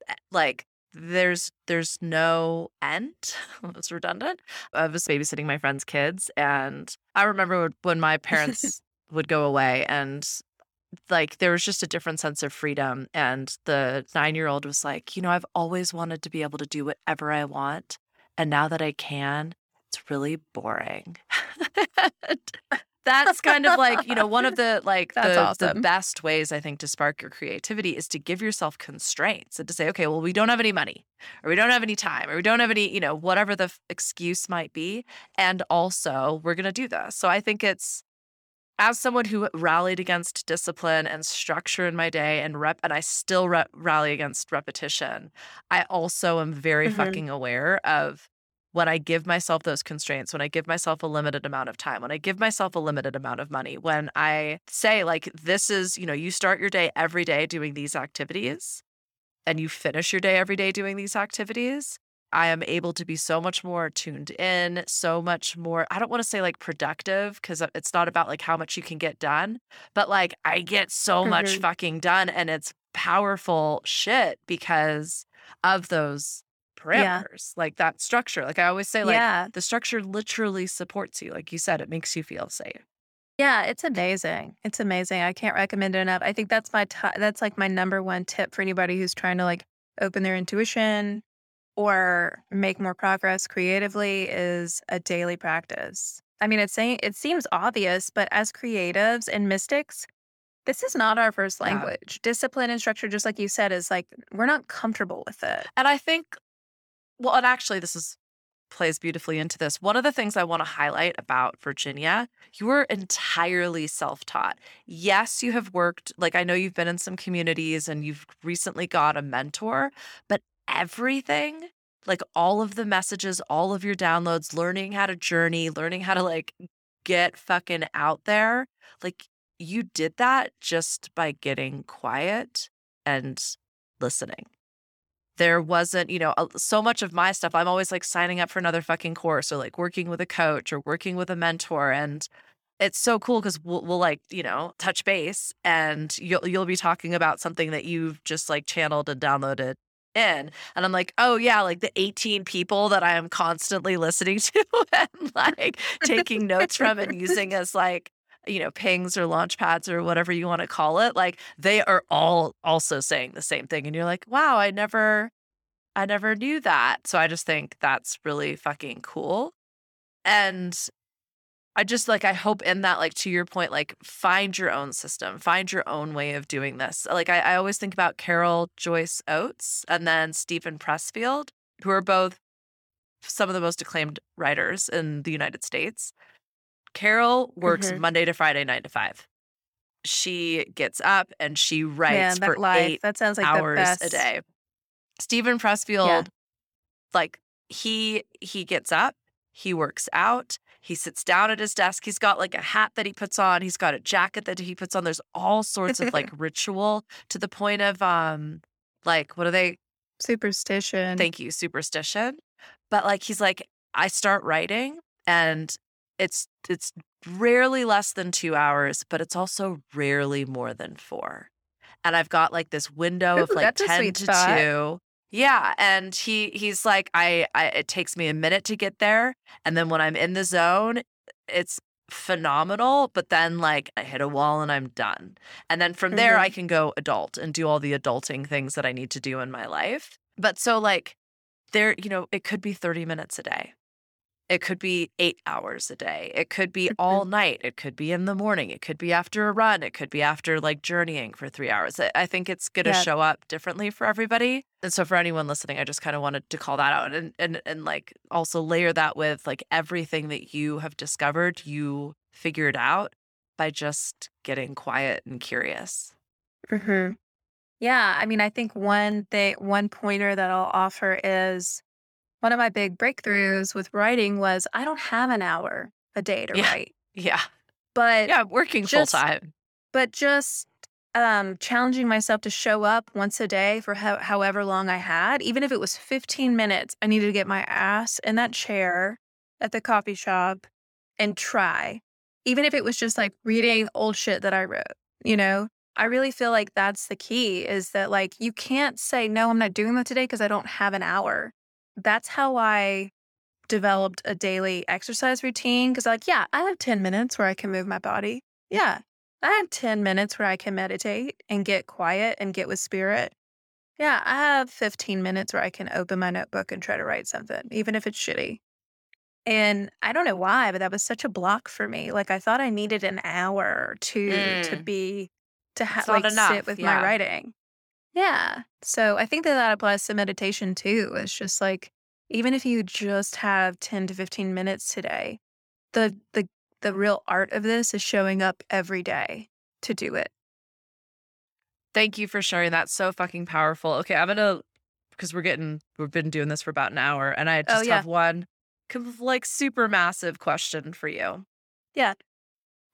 eh, like there's there's no end it's redundant i was babysitting my friend's kids and i remember when- when my parents would go away and like there was just a different sense of freedom and the nine year old was like you know i've always wanted to be able to do whatever i want and now that i can it's really boring. That's kind of like you know one of the like the, the best ways i think to spark your creativity is to give yourself constraints and to say okay well we don't have any money or we don't have any time or we don't have any you know whatever the f- excuse might be and also we're going to do this. So i think it's as someone who rallied against discipline and structure in my day and rep and i still re- rally against repetition i also am very Mhm. fucking aware of when i give myself those constraints when i give myself a limited amount of time when i give myself a limited amount of money when i say like this is you know you start your day every day doing these activities and you finish your day every day doing these activities I am able to be so much more tuned in, so much more. I don't want to say like productive because it's not about like how much you can get done, but like I get so much Mhm. fucking done and it's powerful shit because of those parameters, like that structure. Like I always say, like Yeah. the structure literally supports you. Like you said, it makes you feel safe. Yeah, it's amazing. It's amazing. I can't recommend it enough. I think that's my ti that's like my number one tip for anybody who's trying to like open their intuition or make more progress creatively is a daily practice. I mean, it's saying it seems obvious, but as creatives and mystics, this is not our first Yeah. language. Discipline and structure, just like you said, is like we're not comfortable with it. And I think, well, and actually, this is plays beautifully into this. One of the things I want to highlight about Virginia, you were entirely self taught. Yes, you have worked, like, I know you've been in some communities and you've recently got a mentor, but everything, like, all of the messages, all of your downloads, learning how to journey, learning how to, like, get fucking out there, like, you did that just by getting quiet and listening there wasn't, you know, so much of my stuff. I'm always like signing up for another fucking course or like working with a coach or working with a mentor. And it's so cool because we'll, we'll like, you know, touch base and you'll, you'll be talking about something that you've just like channeled and downloaded in. And I'm like, oh yeah, like the 18 people that I am constantly listening to and like taking notes from and using as like, you know, pings or launch pads or whatever you want to call it. Like they are all also saying the same thing. And you're like, wow, I never, I never knew that. So I just think that's really fucking cool. And I just like, I hope in that, like, to your point, like, find your own system, find your own way of doing this. Like, I, I always think about Carol Joyce Oates and then Steven Pressfield, who are both some of the most acclaimed writers in the United States. Carol works Mhm. Monday to Friday, nine to five. She gets up and she Man, writes that for life. eight That sounds like the hours best. a day. Steven Pressfield, like he he gets up, he works out, he sits down at his desk. He's got like a hat that he puts on, he's got a jacket that he puts on. There's all sorts of like ritual to the point of um like what are they Superstition. Thank you, superstition. But like he's like, I start writing and it's it's rarely less than two hours, but it's also rarely more than four. And I've got like this window of like 10 to spot. 2. Yeah. And he he's like, I, I it takes me a minute to get there. And then when I'm in the zone, it's phenomenal. But then like I hit a wall and I'm done. And then from there Mhm. I can go adult and do all the adulting things that I need to do in my life. But so like there, you know, it could be 30 minutes a day. It could be eight hours a day. It could be all night. It could be in the morning. It could be after a run. It could be after like journeying for three hours. I- think it's going to Yeah. show up differently for everybody. And so for anyone listening, I just kind of wanted to call that out and, and, and like also layer that with like everything that you have discovered, you figured out by just getting quiet and curious. hmm Yeah, I mean, I think one thing, one pointer that I'll offer is one of my big breakthroughs with writing was I don't have an hour a day to Yeah. write, Yeah. but Yeah. Working full time. but just um, challenging myself to show up once a day for ho- however long I had, even if it was 15 minutes, I needed to get my ass in that chair at the coffee shop and try, even if it was just like reading old shit that I wrote, you know? I really feel like that's the key is that like you can't say, no, I'm not doing that today because I don't have an hour. That's how I developed a daily exercise routine because, like, yeah, I have 10 minutes where I can move my body. Yeah, I have 10 minutes where I can meditate and get quiet and get with spirit. Yeah, I have 15 minutes where I can open my notebook and try to write something, even if it's shitty. And I don't know why, but that was such a block for me. Like I thought I needed an hour to Mm. be to ha- It's not like enough, sit with yeah. my writing. Yeah. So I think that that applies to meditation too. It's just like even if you just have 10 to 15 minutes today, the the the real art of this is showing up every day to do it. Thank you for sharing that. So fucking powerful. Okay, I'm gonna because we're getting we've been doing this for about an hour, and I Oh, just yeah. have one like super massive question for you. Yeah.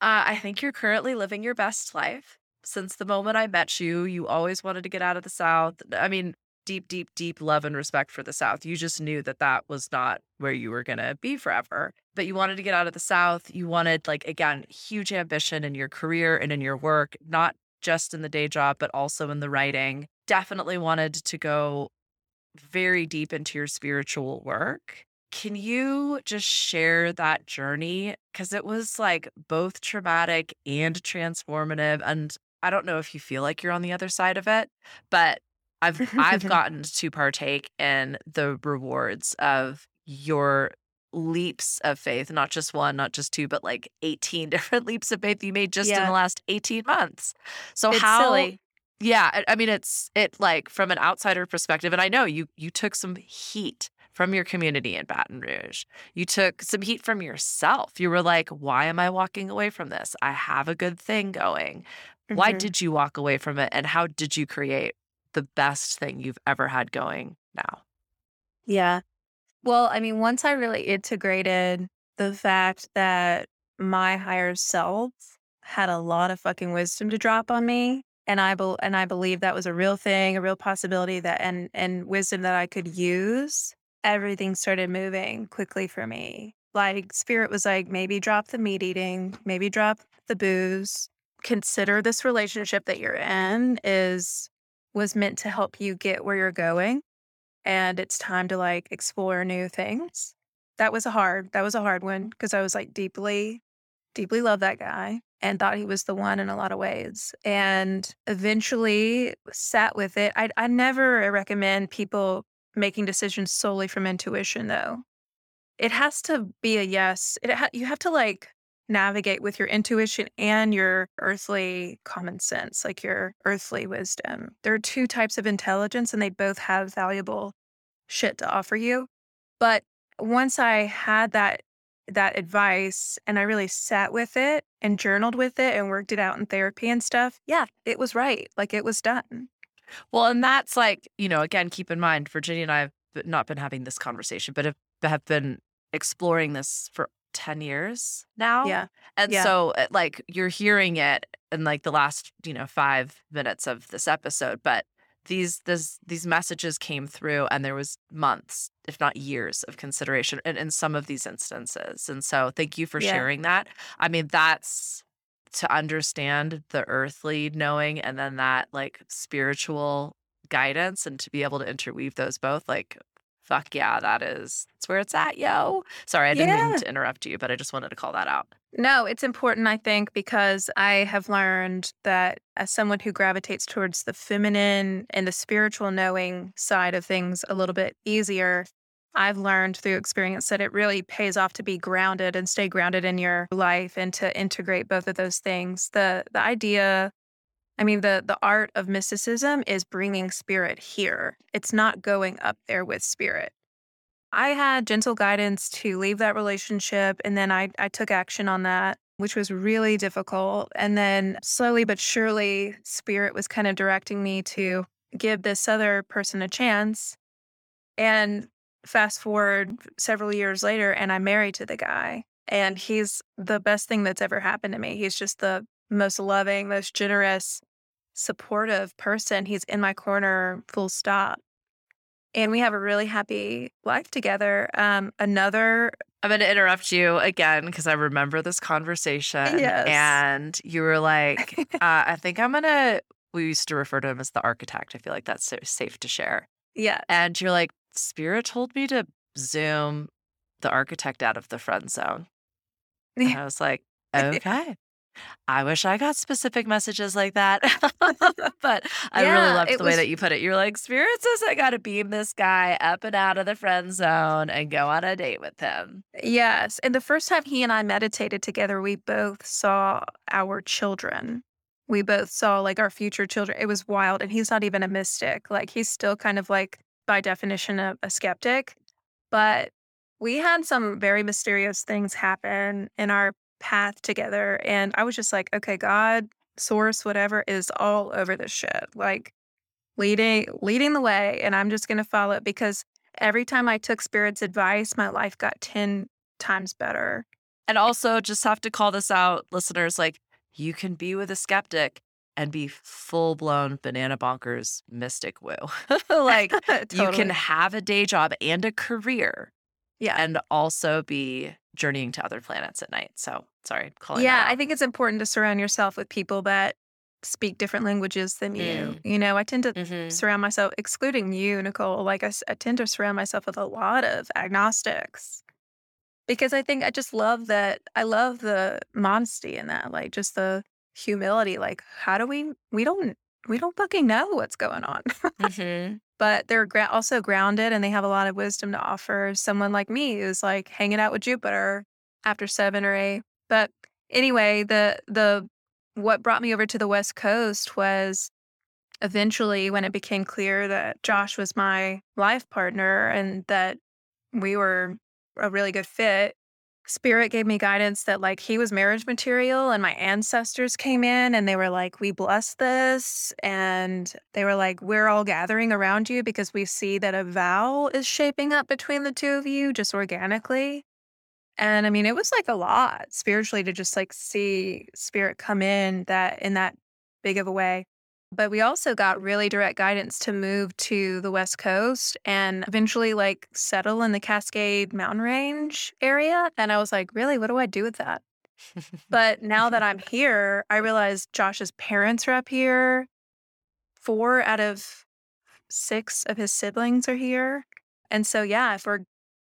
Uh, I think you're currently living your best life. Since the moment I met you, you always wanted to get out of the South. I mean, deep, deep, deep love and respect for the South. You just knew that that was not where you were going to be forever. But you wanted to get out of the South. You wanted, like, again, huge ambition in your career and in your work, not just in the day job, but also in the writing. Definitely wanted to go very deep into your spiritual work. Can you just share that journey? Because it was like both traumatic and transformative. And I don't know if you feel like you're on the other side of it, but I've I've gotten to partake in the rewards of your leaps of faith, not just one, not just two, but like 18 different leaps of faith you made just in the last 18 months. So It's how silly. yeah, I mean it's it like from an outsider perspective and I know you you took some heat from your community in Baton Rouge. You took some heat from yourself. You were like, "Why am I walking away from this? I have a good thing going." Why Mhm. did you walk away from it and how did you create the best thing you've ever had going now? Yeah. Well, I mean, once I really integrated the fact that my higher self had a lot of fucking wisdom to drop on me, and I bel and I believe that was a real thing, a real possibility that and and wisdom that I could use, everything started moving quickly for me. Like spirit was like, maybe drop the meat eating, maybe drop the booze. Consider this relationship that you're in is was meant to help you get where you're going and it's time to like explore new things. That was a hard that was a hard one because I was like deeply deeply love that guy and thought he was the one in a lot of ways and eventually sat with it. I I never recommend people making decisions solely from intuition though. It has to be a yes. It ha- you have to like navigate with your intuition and your earthly common sense, like your earthly wisdom. There are two types of intelligence and they both have valuable shit to offer you. But once I had that that advice and I really sat with it and journaled with it and worked it out in therapy and stuff, yeah, it was right. Like it was done. Well, and that's like, you know, again, keep in mind, Virginia and I have not been having this conversation, but have, have been exploring this for 10 years now. Yeah. And yeah. so, uh, like, you're hearing it in like the last, you know, five minutes of this episode, but these this these messages came through and there was months if not years of consideration in, in some of these instances and so thank you for Yeah. sharing that i mean that's to understand the earthly knowing and then that like spiritual guidance and to be able to interweave those both like fuck yeah that is that's where it's at yo sorry i didn't Yeah. mean to interrupt you but i just wanted to call that out No, it's important, I think, because I have learned that as someone who gravitates towards the feminine and the spiritual knowing side of things a little bit easier, I've learned through experience that it really pays off to be grounded and stay grounded in your life and to integrate both of those things. The the idea I mean the the art of mysticism is bringing spirit here. It's not going up there with spirit. I had gentle guidance to leave that relationship and then I I took action on that, which was really difficult. And then slowly but surely spirit was kind of directing me to give this other person a chance. And fast forward several years later and I'm married to the guy and he's the best thing that's ever happened to me. He's just the most loving, most generous, supportive person. He's in my corner full stop and we have a really happy life together. Um, another, I'm going to interrupt you again because I remember this conversation. Yes. And you were like, uh, I think I'm going to, we used to refer to him as the architect. I feel like that's so safe to share. yeah, And you're like, Spirit told me to zoom the architect out of the friend zone. And I was like, okay. I wish I got specific messages like that. but I really loved the way was- that you put it. You're like, Spirit says I got to beam this guy up and out of the friend zone and go on a date with him. yes. And the first time he and I meditated together, we both saw our children. We both saw like our future children. It was wild. And he's not even a mystic. Like he's still kind of like, by definition, a, a skeptic. But we had some very mysterious things happen in our path together. And I was just like, okay, God, source, whatever is all over this shit. Like leading leading the way. And I'm just gonna follow it because every time I took spirit's advice, my life got 10 times better. And also, just have to call this out, listeners like, you can be with a skeptic and be full blown banana bonkers mystic woo. like, you can have a day job and a career Yeah. and also be journeying to other planets at night. So, sorry, calling yeah, I think it's important to surround yourself with people that speak different languages than you. Mm. You know, I tend to hmm surround myself, excluding you, Nicole, like I, I tend to surround myself with a lot of agnostics because I think I just love that. I love the modesty in that, like just the humility. Like, how do we, we don't, we don't fucking know what's going on. hmm but they're gra- also grounded and they have a lot of wisdom to offer someone like me who's like hanging out with Jupiter after seven or eight. But anyway, the the what brought me over to the West Coast was eventually when it became clear that Josh was my life partner and that we were a really good fit. Spirit gave me guidance that like he was marriage material and my ancestors came in and they were like we bless this and they were like we're all gathering around you because we see that a vow is shaping up between the two of you just organically. And I mean it was like a lot spiritually to just like see spirit come in that in that big of a way. But we also got really direct guidance to move to the West Coast and eventually like settle in the Cascade Mountain Range area. And I was like, really, what do I do with that? But now that I'm here, I realize Josh's parents are up here. Four out of six of his siblings are here. And so, yeah, if we're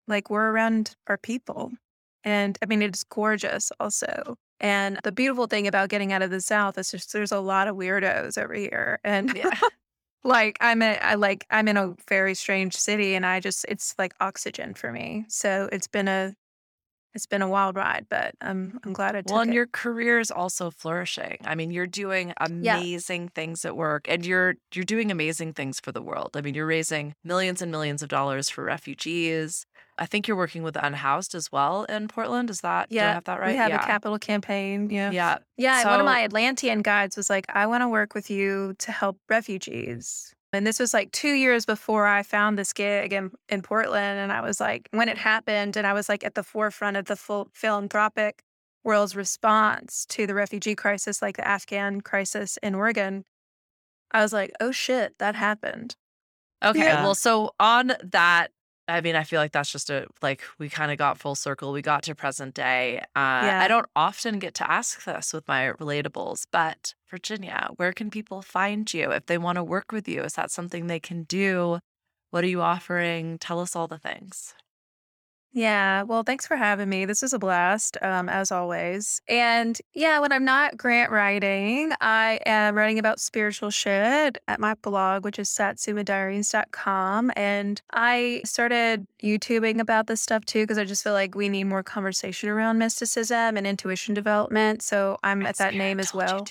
like, we're around our people. And I mean, it's gorgeous also. And the beautiful thing about getting out of the South is just there's a lot of weirdos over here. And yeah. like I'm a, I like I'm in a very strange city and I just it's like oxygen for me. So it's been a it's been a wild ride, but I'm I'm glad I took Well, and it. your career is also flourishing. I mean, you're doing Yeah. amazing things at work and you're you're doing amazing things for the world. I mean, you're raising millions and millions of dollars for refugees. I think you're working with the unhoused as well in Portland. Is that do I Yeah, have that right? we have a capital campaign. Yeah. Yeah. Yeah, and one of my Atlantean guides was like, I want to work with you to help refugees. And this was like two years before I found this gig in, in Portland. And I was like, when it happened, and I was like at the forefront of the full philanthropic world's response to the refugee crisis, like the Afghan crisis in Oregon, I was like, oh shit, that happened. Okay, Yeah. well, so on that, I mean, I feel like that's just a like we kind of got full circle. We got to present day. Uh, Yeah. I don't often get to ask this with my relatables, but Virginia, where can people find you if they want to work with you? Is that something they can do? What are you offering? Tell us all the things. Yeah, well, thanks for having me. This is a blast, um, as always. And yeah, when I'm not grant writing, I am writing about spiritual shit at my blog, which is satsumadiaries.com. And I started YouTubing about this stuff too, because I just feel like we need more conversation around mysticism and intuition development. So I'm at that name as well.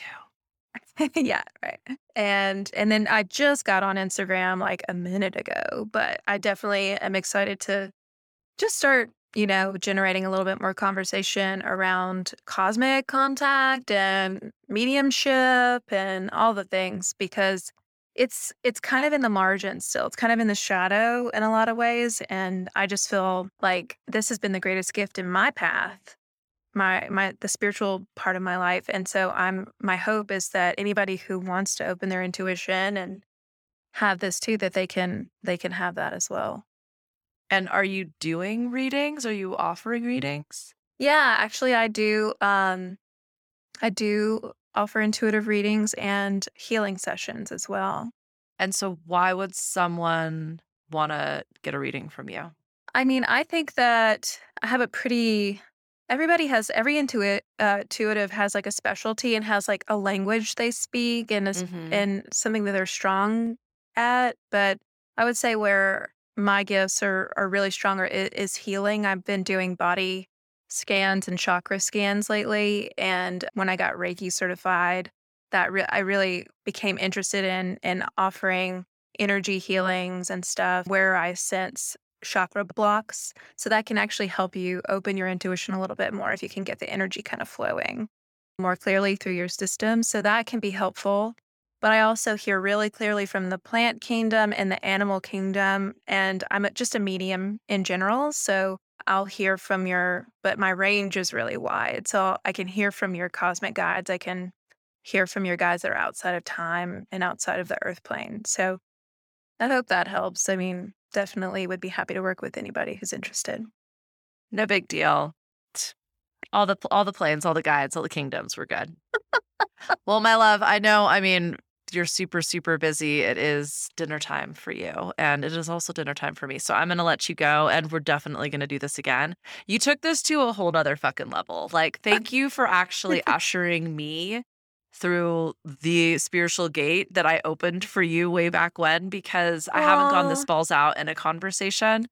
yeah, right. And and then I just got on Instagram like a minute ago, but I definitely am excited to just start, you know, generating a little bit more conversation around cosmic contact and mediumship and all the things because it's it's kind of in the margins still. It's kind of in the shadow in a lot of ways and I just feel like this has been the greatest gift in my path. My my the spiritual part of my life and so I'm my hope is that anybody who wants to open their intuition and have this too that they can they can have that as well. And are you doing readings? Are you offering readings? Yeah, actually I do um I do offer intuitive readings and healing sessions as well. And so, why would someone want to get a reading from you? I mean, I think that I have a pretty everybody has every intuit uh, intuitive has like a specialty and has like a language they speak and is hmm and something that they're strong at. But I would say where my gifts are are really stronger is, is healing. I've been doing body scans and chakra scans lately, and when I got Reiki certified, that re- I really became interested in in offering energy healings and stuff where I sense chakra blocks. So that can actually help you open your intuition a little bit more if you can get the energy kind of flowing more clearly through your system. So that can be helpful. But I also hear really clearly from the plant kingdom and the animal kingdom. And I'm just a medium in general. So I'll hear from your, but my range is really wide. So I can hear from your cosmic guides. I can hear from your guides that are outside of time and outside of the earth plane. So I hope that helps. I mean, definitely would be happy to work with anybody who's interested. No big deal. All the all the planes, all the guides, all the kingdoms, we're good. well, my love, I know, I mean, you're super, super busy. It is dinner time for you, and it is also dinner time for me. So I'm going to let you go, and we're definitely going to do this again. You took this to a whole other fucking level. Like, uh, thank you for actually ushering me through the spiritual gate that I opened for you way back when, because I haven't gone this balls out in a conversation.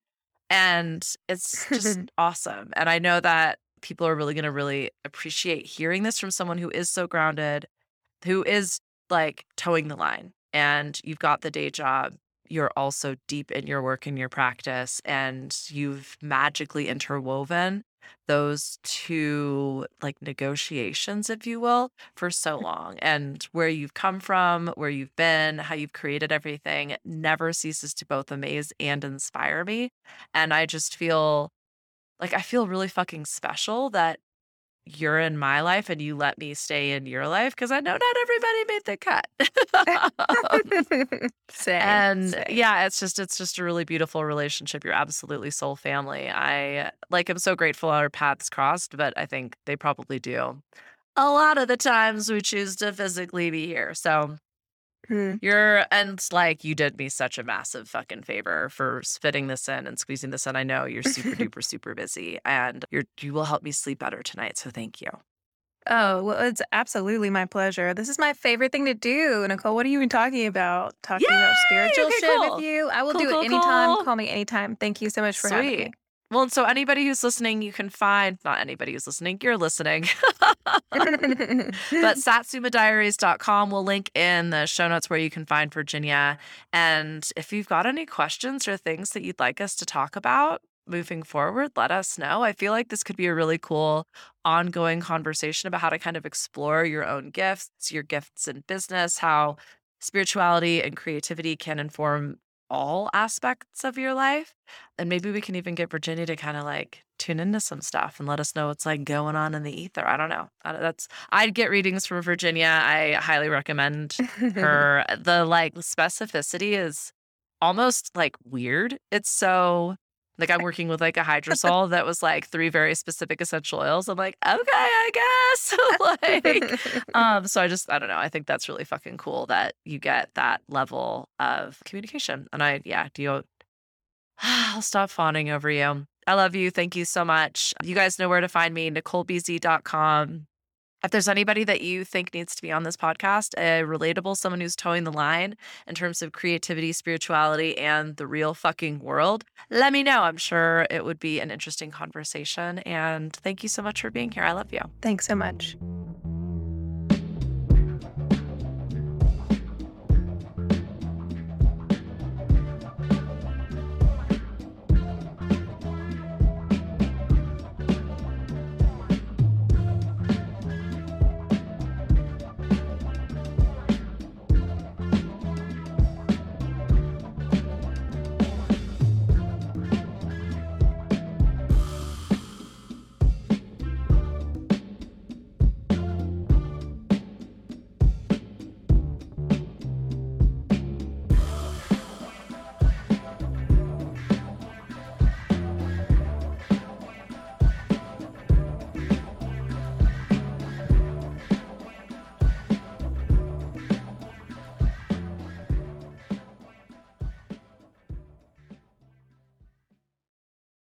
And it's just awesome. And I know that people are really going to really appreciate hearing this from someone who is so grounded, who is like towing the line. And you've got the day job. You're also deep in your work and your practice, and you've magically interwoven those two like negotiations, if you will, for so mm-hmm. long. And where you've come from, where you've been, how you've created everything never ceases to both amaze and inspire me. And I just feel like I feel really fucking special that you're in my life and you let me stay in your life because I know not everybody made the cut. same. and same. yeah, it's just it's just a really beautiful relationship. You're absolutely soul family. I like I'm so grateful our paths crossed, but I think they probably do. A lot of the times we choose to physically be here. So Hmm. you're and like you did me such a massive fucking favor for fitting this in and squeezing this in. I know you're super duper super busy and you're you will help me sleep better tonight. So thank you. Oh, well, it's absolutely my pleasure. This is my favorite thing to do. Nicole, what are you even talking about? Talking about spiritual Okay, shit cool. with you. I will Cool, do cool, it anytime. cool. Call me anytime. Thank you so much for having me. Well, and so anybody who's listening, you can find not anybody who's listening, you're listening. but satsumadiaries.com will link in the show notes where you can find Virginia. And if you've got any questions or things that you'd like us to talk about moving forward, let us know. I feel like this could be a really cool ongoing conversation about how to kind of explore your own gifts, your gifts in business, how spirituality and creativity can inform all aspects of your life. And maybe we can even get Virginia to kind of like tune into some stuff and let us know what's like going on in the ether. I don't know. That's I'd get readings from Virginia. I highly recommend her. the like specificity is almost like weird. It's so like I'm working with like a hydrosol that was like three very specific essential oils. I'm like, okay, I guess. like um, so I just I don't know. I think that's really fucking cool that you get that level of communication. And I yeah, do you I'll stop fawning over you. I love you. Thank you so much. You guys know where to find me, NicoleBZ.com. If there's anybody that you think needs to be on this podcast, a relatable, someone who's towing the line in terms of creativity, spirituality, and the real fucking world, let me know. I'm sure it would be an interesting conversation. And thank you so much for being here. I love you. Thanks so much.